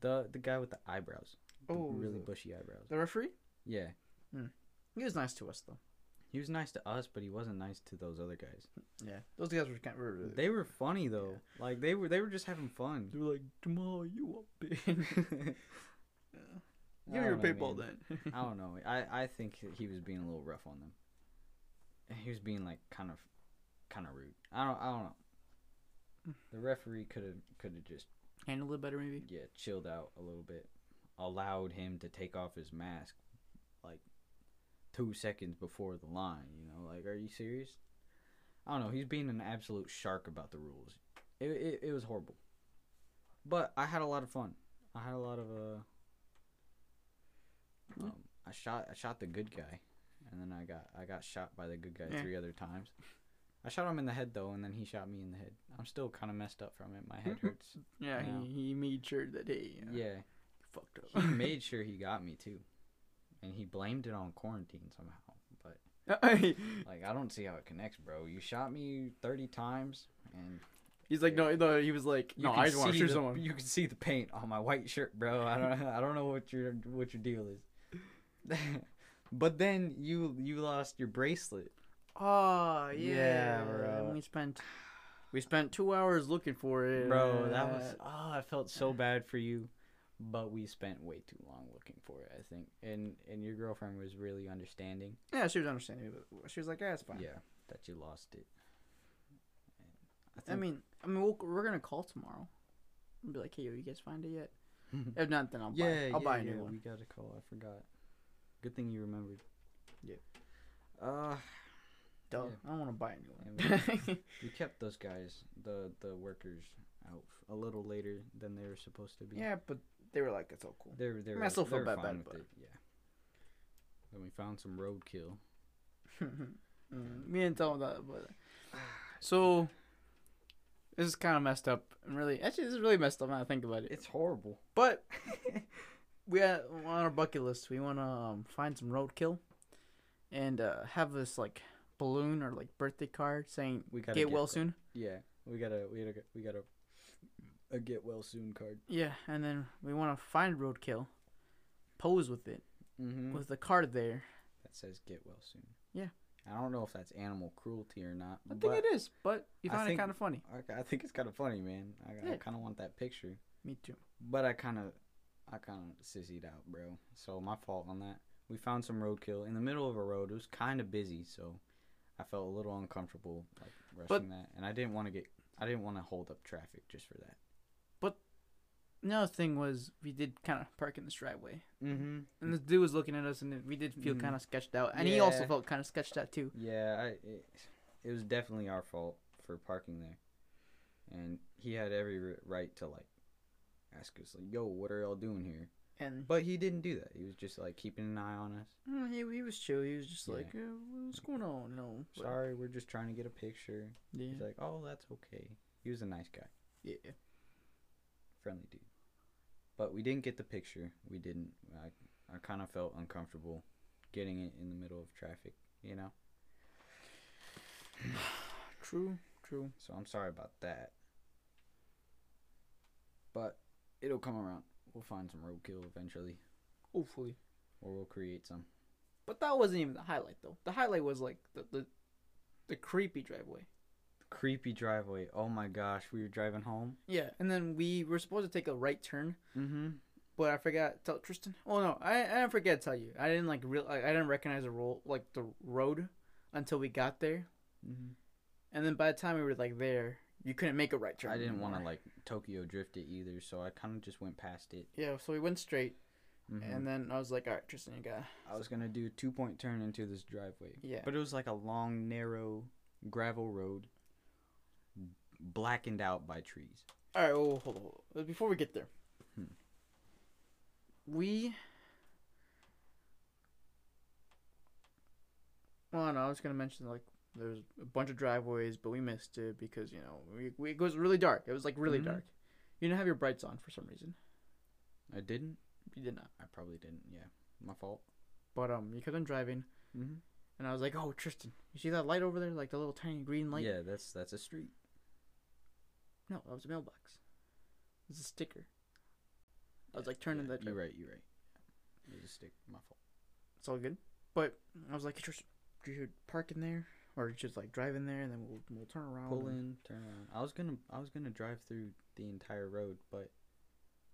The the guy with the eyebrows. The Oh, really the- bushy eyebrows. The referee, Yeah. he was nice to us though. He was nice to us, but he wasn't nice to those other guys. Yeah, those guys were kind of were really. They were funny though. Like they were they were just having fun. they were like, Jamal, you up, [laughs] bitch. I Give me your don't know, paintball man. then. [laughs] I don't know. I, I think he was being a little rough on them. he was being like kind of kind of rude. I don't I don't know. The referee could have could have just handled it better, maybe. yeah chilled out a little bit, allowed him to take off his mask like two seconds before the line. You know, like are you serious? I don't know. He's being an absolute shark about the rules. It it, it was horrible, but I had a lot of fun. I had a lot of uh. Um, I shot I shot the good guy, and then I got I got shot by the good guy Yeah. three other times. I shot him in the head though, and then he shot me in the head. I'm still kind of messed up from it. My head [laughs] hurts. Yeah. He, he made sure that he. uh, yeah, fucked he up. made [laughs] sure he got me too, and he blamed it on quarantine somehow. But [laughs] like, I don't see how it connects, bro. You shot me thirty times, and He's like, no, no. He was like, you no, can I just want to see shoot the- someone. You can see the paint on my white shirt, bro. I don't, I don't know what your what your deal is. [laughs] but then you you lost your bracelet. Oh yeah, Yeah, bro. and We spent we spent two hours looking for it, Bro, that was [sighs] oh, I felt so bad for you, but we spent way too long looking for it. I think, and and your girlfriend was really understanding. yeah. She was understanding. but She was like, yeah, it's fine. Yeah, that you lost it. And I mean, I mean, we'll, we're gonna call tomorrow. And be like, hey, yo, you guys find it yet? [laughs] If not, then I'll buy. yeah, I'll yeah, buy a yeah, new one. We got a call. I forgot. Good thing you remembered. Yeah. Uh, Duh, yeah. I don't want to buy a new one. [laughs] we kept those guys, the the workers, out a little later than they were supposed to be. yeah, but they were like, it's all cool. They're they're I mean, I still feel bad about it, but- it. Yeah. Then we found some roadkill. [laughs] Mm, me didn't tell that, but so this is kind of messed up. And really, actually, this is really messed up when I think about it. It's horrible. But [laughs] we had on our bucket list. We want to um, find some roadkill and uh, have this like balloon or like birthday card saying We gotta "Get well that. soon." Yeah, we gotta we gotta we gotta a get well soon card. Yeah, and then we want to find roadkill, pose with it Mm-hmm. with the card there. that says get well soon. Yeah. I don't know if that's animal cruelty or not. I think it is, but you find it kind of funny. I, I think it's kind of funny, man. I, I kind of want that picture, Me too. but I kind of I kind of sissied out, bro. So my fault on that. We found some roadkill in the middle of a road. It was kind of busy, so I felt a little uncomfortable like rushing But- that, and I didn't want to get I didn't want to hold up traffic just for that. Another thing was we did kind of park in this driveway, Mm-hmm. and this dude was looking at us, and we did feel Mhm. kind of sketched out, and he also felt kind of sketched out too. Yeah, I, it, it was definitely our fault for parking there, and he had every right to like ask us like, "Yo, what are y'all doing here?" And But he didn't do that. He was just like keeping an eye on us. mm, he he was chill. He was just Yeah. like, uh, "What's going on?" No, Sorry, we're just trying to get a picture. Yeah. He's like, "Oh, that's okay." He was a nice guy, yeah. friendly dude. But we didn't get the picture. We didn't. I I kind of felt uncomfortable getting it in the middle of traffic. You know. [sighs] True. True. So I'm sorry about that. But it'll come around. We'll find some roadkill eventually, Hopefully. or we'll create some. But that wasn't even the highlight though. The highlight was like the the, the creepy driveway. Creepy driveway. Oh my gosh, we were driving home. Yeah, and then we were supposed to take a right turn, Mm-hmm. but I forgot tell Tristan. Oh no, I I didn't forget to tell you. I didn't like real. I, I didn't recognize the roll like the road until we got there, Mm-hmm. and then by the time we were like there, you couldn't make a right turn. I didn't want to like Tokyo drift it either, so I kind of just went past it. Yeah, so we went straight, Mhm. and then I was like, all right, Tristan, you got. I was gonna do a two point turn into this driveway. Yeah. But it was like a long, narrow gravel road, blackened out by trees. All right, oh, hold on, hold on. Before we get there, Hmm. we. Well, no, I was gonna mention like there's a bunch of driveways, but we missed it because you know we, we it was really dark. It was like really Mhm. dark. You didn't have your brights on for some reason. I didn't. You did not. I probably didn't. Yeah, my fault. But um, you kept on driving, Mm-hmm. and I was like, "Oh, Tristan, you see that light over there? Like the little tiny green light?" Yeah, that's that's a street. No, that was a mailbox. It was a sticker. I was like turning that. You're right. You're right. It was a stick. My fault. It's all good. But I was like, "Hey, Tristan, you should park in there, or just like drive in there, and then we'll we'll turn around. Pull in, turn around. I was gonna I was gonna drive through the entire road, but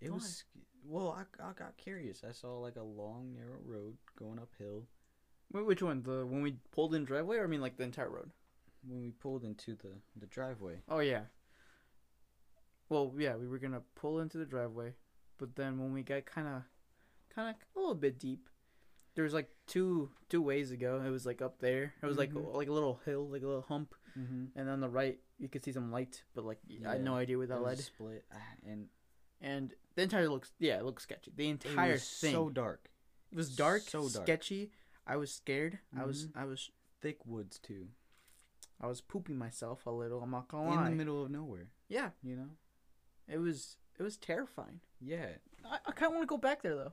it was well. I I got curious. I saw like a long narrow road going uphill, Wait, which one? The when we pulled in driveway, or I mean like the entire road? when we pulled into the the driveway. Oh yeah. Well, yeah, we were gonna pull into the driveway, but then when we got kind of, kind of a little bit deep, there was like two two ways to go. It was like up there. It was like Mhm. like a little hill, like a little hump, Mm-hmm. and on the right you could see some light, but like I had no idea where that led. split, ah, and And the entire looks yeah, it looks sketchy. The it entire was thing. so dark. it was dark, so dark. sketchy. I was scared. I was Mhm. I was Thick woods too, I was pooping myself a little. I'm not gonna in the middle of nowhere. yeah, You know. It was it was terrifying. Yeah, I, I kind of want to go back there though.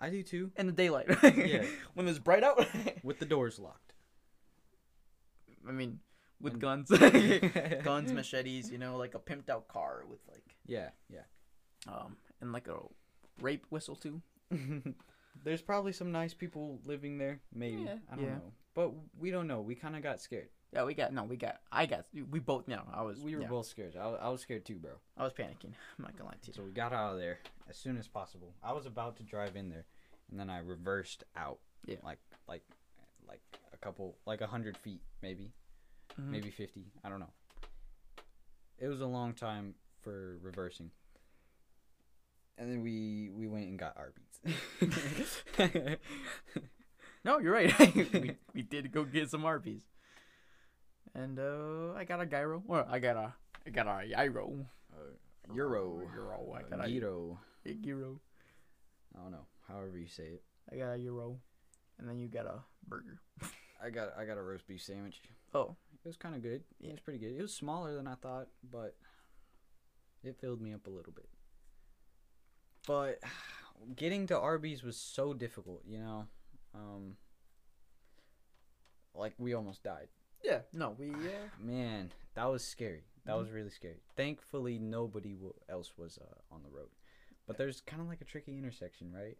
I do too. In the daylight. [laughs] Yeah. [laughs] when it's bright out. [laughs] With the doors locked. I mean, with And- guns, guns, machetes. You know, like a pimped out car with like Yeah, yeah. um and like a rape whistle too. There's probably some nice people living there. Maybe Yeah, I don't yeah. know, but we don't know. We kind of got scared. Yeah, we got no, we got. I got. We both. No, I was. We were yeah, both scared. I, I was scared too, bro. I was panicking. [laughs] I'm not gonna lie to you. So we got out of there as soon as possible. I was about to drive in there, and then I reversed out. Yeah. Like like like a couple like a hundred feet maybe Mhm. maybe fifty. I don't know. It was a long time for reversing. And then we we went and got Arby's. [laughs] No, you're right. [laughs] we, we did go get some Arby's. And uh, I got a gyro. Or I got a I got a gyro. Euro. Euro. I got a Gyro. a gyro. I don't know. However you say it. I got a euro. And then you got a burger. I got I got a roast beef sandwich. Oh, It was kind of good. It Yeah. was pretty good. It was smaller than I thought, but it filled me up a little bit. But [sighs] getting to Arby's was so difficult, you know. Um, like we almost died. Yeah. No, we uh, Man, that was scary. That Mhm. was really scary. Thankfully, nobody w- else was uh, on the road. But there's kind of like a tricky intersection, right?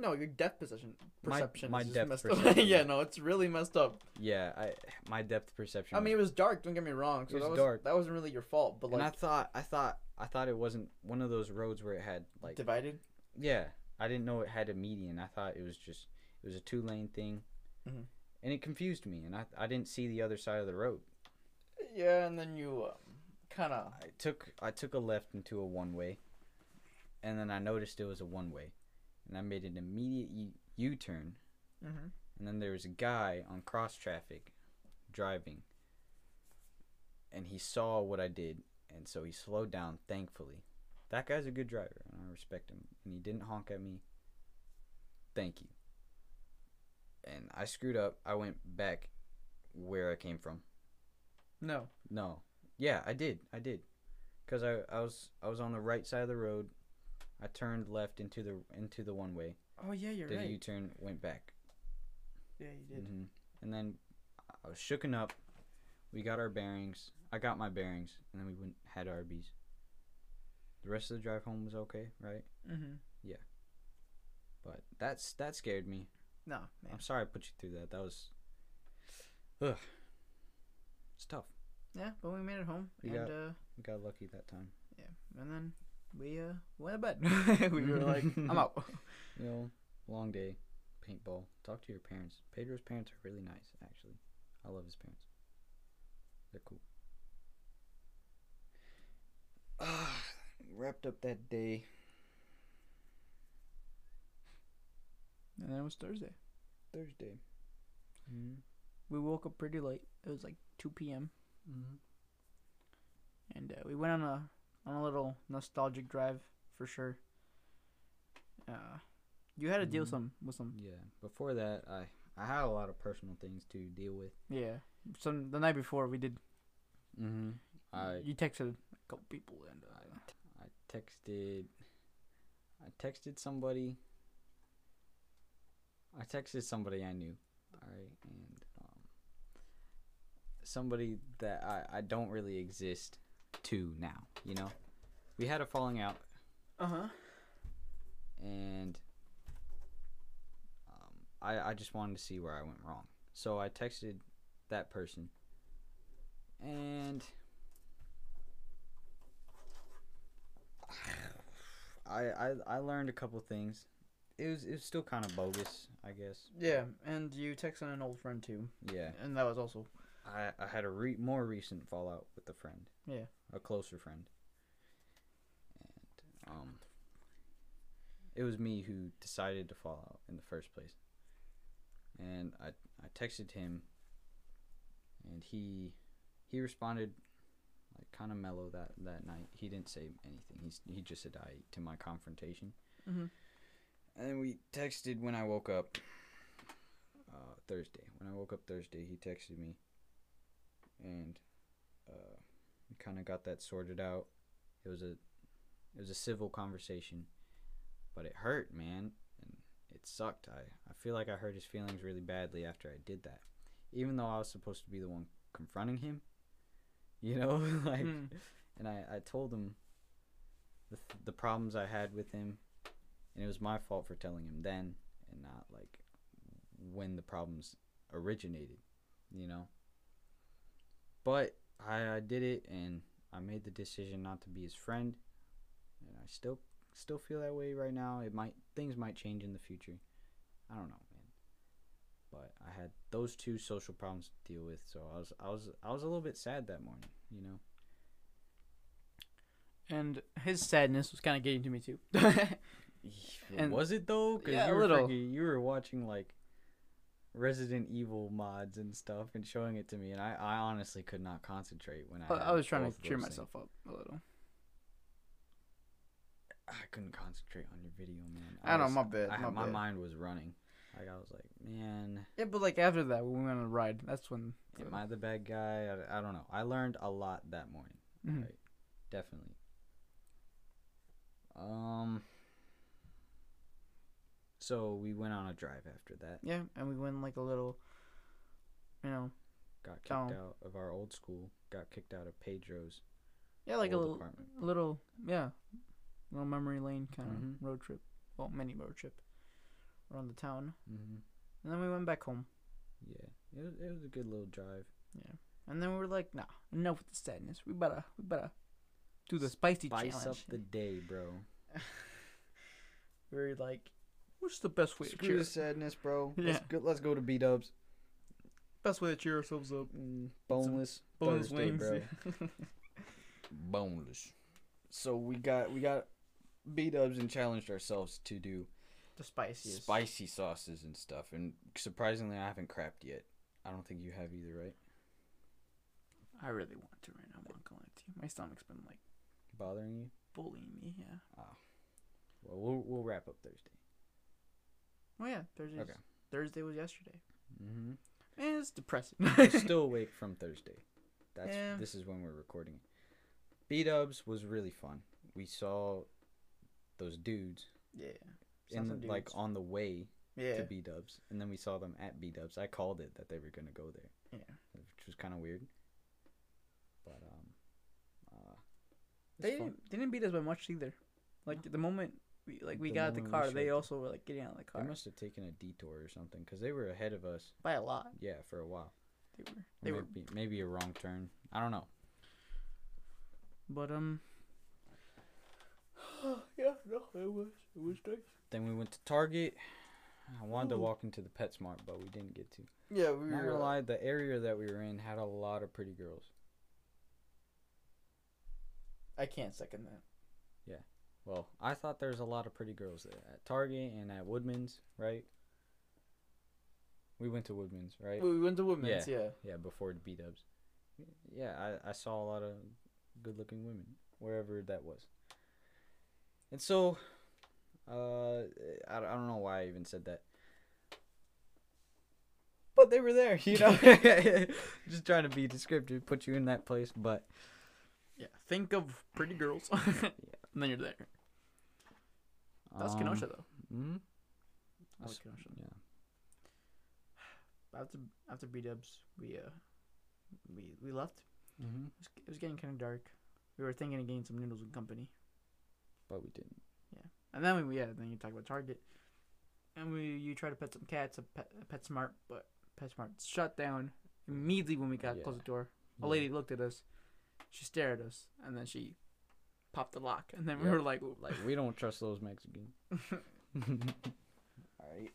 no, your depth perception My- perception my is just depth messed up. perception. [laughs] yeah, no, it's really messed up. Yeah, I my depth perception. I mean, it was dark. Don't get me wrong. So It was that was dark. That wasn't really your fault. But like. and I thought I thought I thought it wasn't one of those roads where it had like divided. Yeah, I didn't know it had a median. I thought it was just it was a two lane thing, Mhm. And it confused me. And I I didn't see the other side of the road. Yeah, and then you um, kind of I took I took a left into a one way, and then I noticed it was a one way, and I made an immediate U- turn. mm-hmm. And then there was a guy on cross traffic, driving. And he saw what I did, and so he slowed down. Thankfully, that guy's a good driver, and I respect him. And he didn't honk at me. Thank you. And I screwed up. I went back where I came from. no. No, yeah, I did. I did, cause I I was I was on the right side of the road. I turned left into the into the one way. Oh yeah, you're Did a right. U turn, went back. Yeah, you did. hmm And then I was shooken up. We got our bearings. I got my bearings, and then we went had Arby's. The rest of the drive home was okay, right? Mm-hmm. Yeah. But that's that scared me. No, man. I'm sorry I put you through that. That was, ugh, it's tough. Yeah, but we made it home, You and got- uh, We got lucky that time. yeah, and then we uh went to bed. [laughs] we were like, I'm out. [laughs] You know, long day, paintball. Talk to your parents. Pedro's parents are really nice, actually. I love his parents. They're cool. Ah, [sighs] wrapped up that day. And then it was Thursday. Thursday. Mm-hmm. We woke up pretty late. It was like 2 p.m. Mm-hmm. and uh, we went on a on a little nostalgic drive for sure. Uh, you had to deal Mhm. some with some Yeah. Before that, I I had a lot of personal things to deal with. yeah. Some the night before we did. Mm-hmm. I you texted a couple people and uh, I texted I texted somebody I texted somebody I knew. Alright, and um somebody that I, I don't really exist to now, you know? We had a falling out uh huh. and um, I I just wanted to see where I went wrong. So I texted that person and [sighs] I I, I learned a couple things it was it was still kind of bogus, I guess. Yeah, and you texted an old friend too, Yeah, and that was also I I had a re- more recent fallout with a friend. Yeah. a closer friend. And um, it was me who decided to fall out in the first place. And I I texted him, and he he responded like kind of mellow that that night. He didn't say anything. He's he just said I to my confrontation. mm-hmm. And we texted when I woke up uh, Thursday. When I woke up Thursday, he texted me, and uh, we kind of got that sorted out. It was a it was a civil conversation, but it hurt, man, and it sucked. I I feel like I hurt his feelings really badly after I did that, even though I was supposed to be the one confronting him. [laughs] You know, [laughs] like, Mm. and I I told him the th- the problems I had with him and it was my fault for telling him then and not like when the problems originated you know? But I, I did it and i made the decision not to be his friend. And i still still feel that way right now. It might things might change in the future. I don't know man. But i had those two social problems to deal with so i was i was i was a little bit sad that morning you know? And his sadness was kind of getting to me too. [laughs] And- was it though? Because Yeah, you were little. freaking- you were watching like Resident Evil mods and stuff and showing it to me, and I, I honestly could not concentrate when I. I, I was trying to cheer things. myself up a little. I couldn't concentrate on your video, man. I don't know, my bad, I, my my bad. mind was running. Like I was like, man, Yeah, but like after that, when we went on a ride, that's when. am I the bad guy? I, I don't know. I learned a lot that morning. Mhm. Right. Definitely. Um. So we went on a drive after that. Yeah, and we went like a little, you know, Got kicked Down. out of our old school. Got kicked out of Pedro's yeah, like a little, apartment. little, yeah, little memory lane kind of Mhm. road trip. Well, mini road trip around the town, Mm-hmm. and then we went back home. Yeah, it was, it was a good little drive. Yeah, and then we were like, nah, enough with the sadness. We better, we better do the spicy Spice challenge. up the day, bro. [laughs] we were like, what's the best way to Screw cheer? the sadness, bro. Yeah. Let's go. Let's go to B Dubs. Best way to cheer ourselves up. Mm, boneless Boneless Thursday, wings. bro. [laughs] boneless. So we got we got B Dubs and challenged ourselves to do the spiciest. spicy sauces and stuff. And surprisingly, I haven't crapped yet. I don't think you have either, right? I really want to right now. I'm not gonna lie to you. My stomach's been like Bothering you? bullying me. Yeah. Oh. Well, we'll we'll wrap up Thursday. Oh yeah, Thursday. Okay. Thursday was yesterday. Mm-hmm. Man, it's depressing. We're [laughs] still awake from Thursday. That's Yeah. this is when we're recording. B Dubs was really fun. We saw those dudes yeah. in Saw some like on the way Yeah. to B Dubs, and then we saw them at B Dubs. I called it that they were gonna go there, yeah. which was kind of weird. But um, uh, They didn't, they didn't beat us by much either. Like the moment we like we The got out the car, they showed- also were like getting out of the car They must have taken a detour or something because they were ahead of us. by a lot. Yeah, for a while. They were. Or They were. maybe, maybe a wrong turn. I don't know. But um. [gasps] yeah, no, it was it was nice. Then we went to Target. I wanted to walk into the PetSmart, but we didn't get to. Yeah, we Not were. gonna uh, lie, the area that we were in had a lot of pretty girls. I can't second that. Well, I thought there was a lot of pretty girls there at Target and at Woodman's, right? We went to Woodman's, right? We went to Woodman's, Yeah. Yeah, before the B Dubs. Yeah, I, I saw a lot of good looking women wherever that was. And so, uh, I, I don't know why I even said that. But they were there, you know? [laughs] Just trying to be descriptive, put you in that place, but Yeah. Think of pretty girls. [laughs] And then you're there. That's um, Kenosha though. hmm I like Kenosha. Yeah. After after B Dubs, we uh we we left. Mm-hmm. It was, it was getting kind of dark. We were thinking of getting some noodles and company, But we didn't. Yeah, and then we yeah. Then you talk about Target, and we you try to pet some cats at Pet, at PetSmart, but PetSmart shut down immediately when we got Yeah. close the door. A Yeah. lady looked at us, she stared at us, and then she popped the lock, and then we Yep. were like, Like, we don't trust those Mexicans. [laughs] right.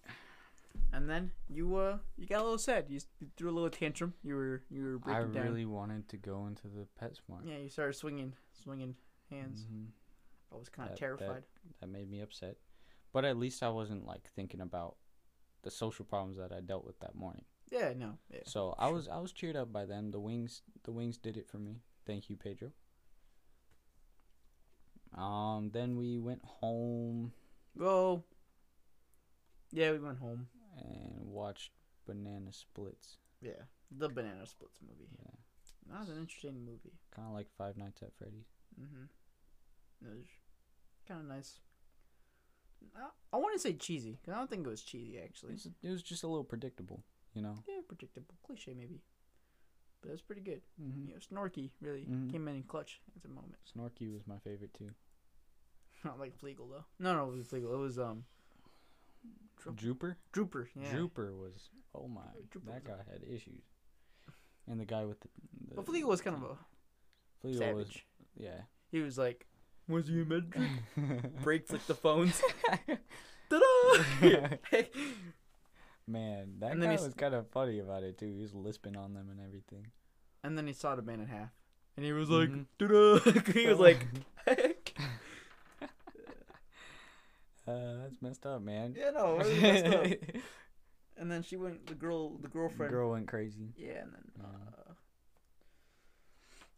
And then you uh you got a little sad. You, s- you threw a little tantrum. You were you were I breaking down. really wanted to go into the PetSmart. Yeah, you started swinging swinging hands. Mhm. I was kind of That- that- terrified. That made me upset. But at least I wasn't like thinking about the social problems that I dealt with that morning. Yeah, no. Yeah. So I was I was cheered up by them. The wings the wings did it for me. Thank you, Pedro. Um then we went home Well. Yeah, we went home. and watched Banana Splits. Yeah, the Banana Splits movie. Yeah. That was an interesting movie. Kind of like Five Nights at Freddy's. Mm-hmm. It was kind of nice. I, I want to say cheesy because I don't think it was cheesy It actually. was, it was just a little predictable, you know. Yeah, predictable, cliche maybe, but it was pretty good. Mm-hmm. You know, Snorky really Mhm. came in clutch at the moment. Snorky was my favorite too. [laughs] Not like Fleegle though. No, no, it was Fleegle. It was um. Drooper? Drooper. Yeah. Drooper was oh my Drooper that was guy had issues. And the guy with the, the Fleegle was kind of a Fleegle was savage. yeah. He was like, "Was he a med trick?" [laughs] Break flick the phones. [laughs] Ta-da! Man, that And guy was kind of funny about it too. He was lisping on them and everything. and then he sawed a man in half, and he was like, [laughs] Mhm. [laughs] He was like, [laughs] Uh, that's messed up, man. "Yeah, no, it was messed up." And then she went, the girl, the girlfriend. Girl went crazy. Yeah, and then. Uh,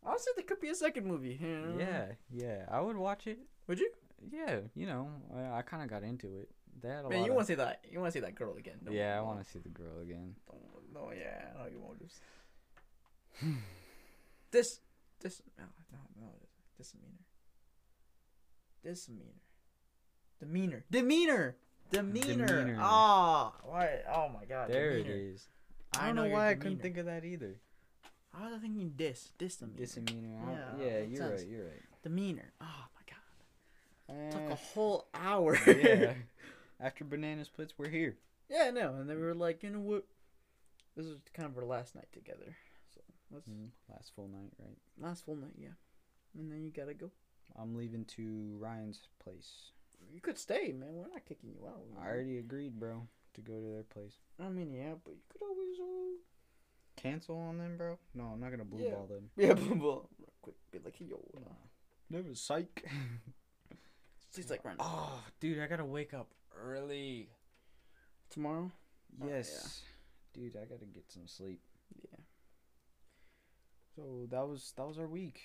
honestly, there could be a second movie. you know? Yeah, yeah. I would watch it. Would you? Yeah, you know, I, I kind of got into it. They had a Man, lot you want to see that? You want to see that girl again? don't Yeah, I want to see the girl again. Don't- No, yeah, I know your motives. [sighs] this, this, no, no, no, disdemeanor. Disdemeanor. Demeanor. Demeanor. Demeanor. Demeanor. Ah, why? Oh my God. there it demeanor. is. I I don't know know why I couldn't think of that either. I was thinking dis. Disdemeanor. Disdemeanor. Yeah, Yeah, you're sense. right. You're right. Demeanor. Oh my God. Took Eh, a whole hour. yeah. [laughs] After banana splits, we're here. yeah, no, and they were like, you know what? This is kind of our last night together. So let's Mm, last full night, right? last full night, yeah. And then you gotta go. I'm leaving to Ryan's place. You could stay, man. We're not kicking you out. I already agreed, bro, to go to their place. I mean, yeah, but you could always. Uh... Cancel on them, bro? No, I'm not gonna blue Yeah. ball them. Yeah, but well, real quick, be like, yo, uh, Never psych. she's like right oh, dude, I gotta wake up early. tomorrow. Oh, yeah. Yes, dude, I gotta get some sleep. Yeah. So that was that was our week.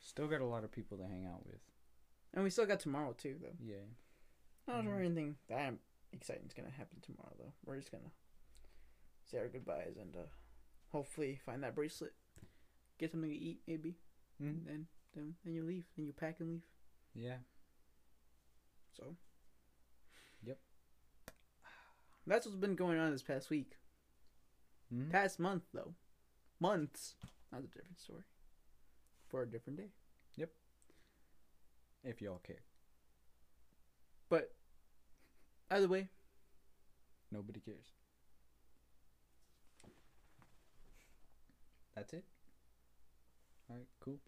Still got a lot of people to hang out with. And we still got tomorrow too, though. Yeah. Not sure Mhm. anything that exciting is gonna happen tomorrow, though. We're just gonna say our goodbyes and uh, hopefully find that bracelet, get something to eat, maybe, Mm-hmm. and then then then you leave, then you pack and leave. Yeah. So. Yep. That's what's been going on this past week. Mhm. Past month, though. Months. That's a different story. For a different day. Yep. If y'all care. But either way, Nobody cares. That's it. All right, cool.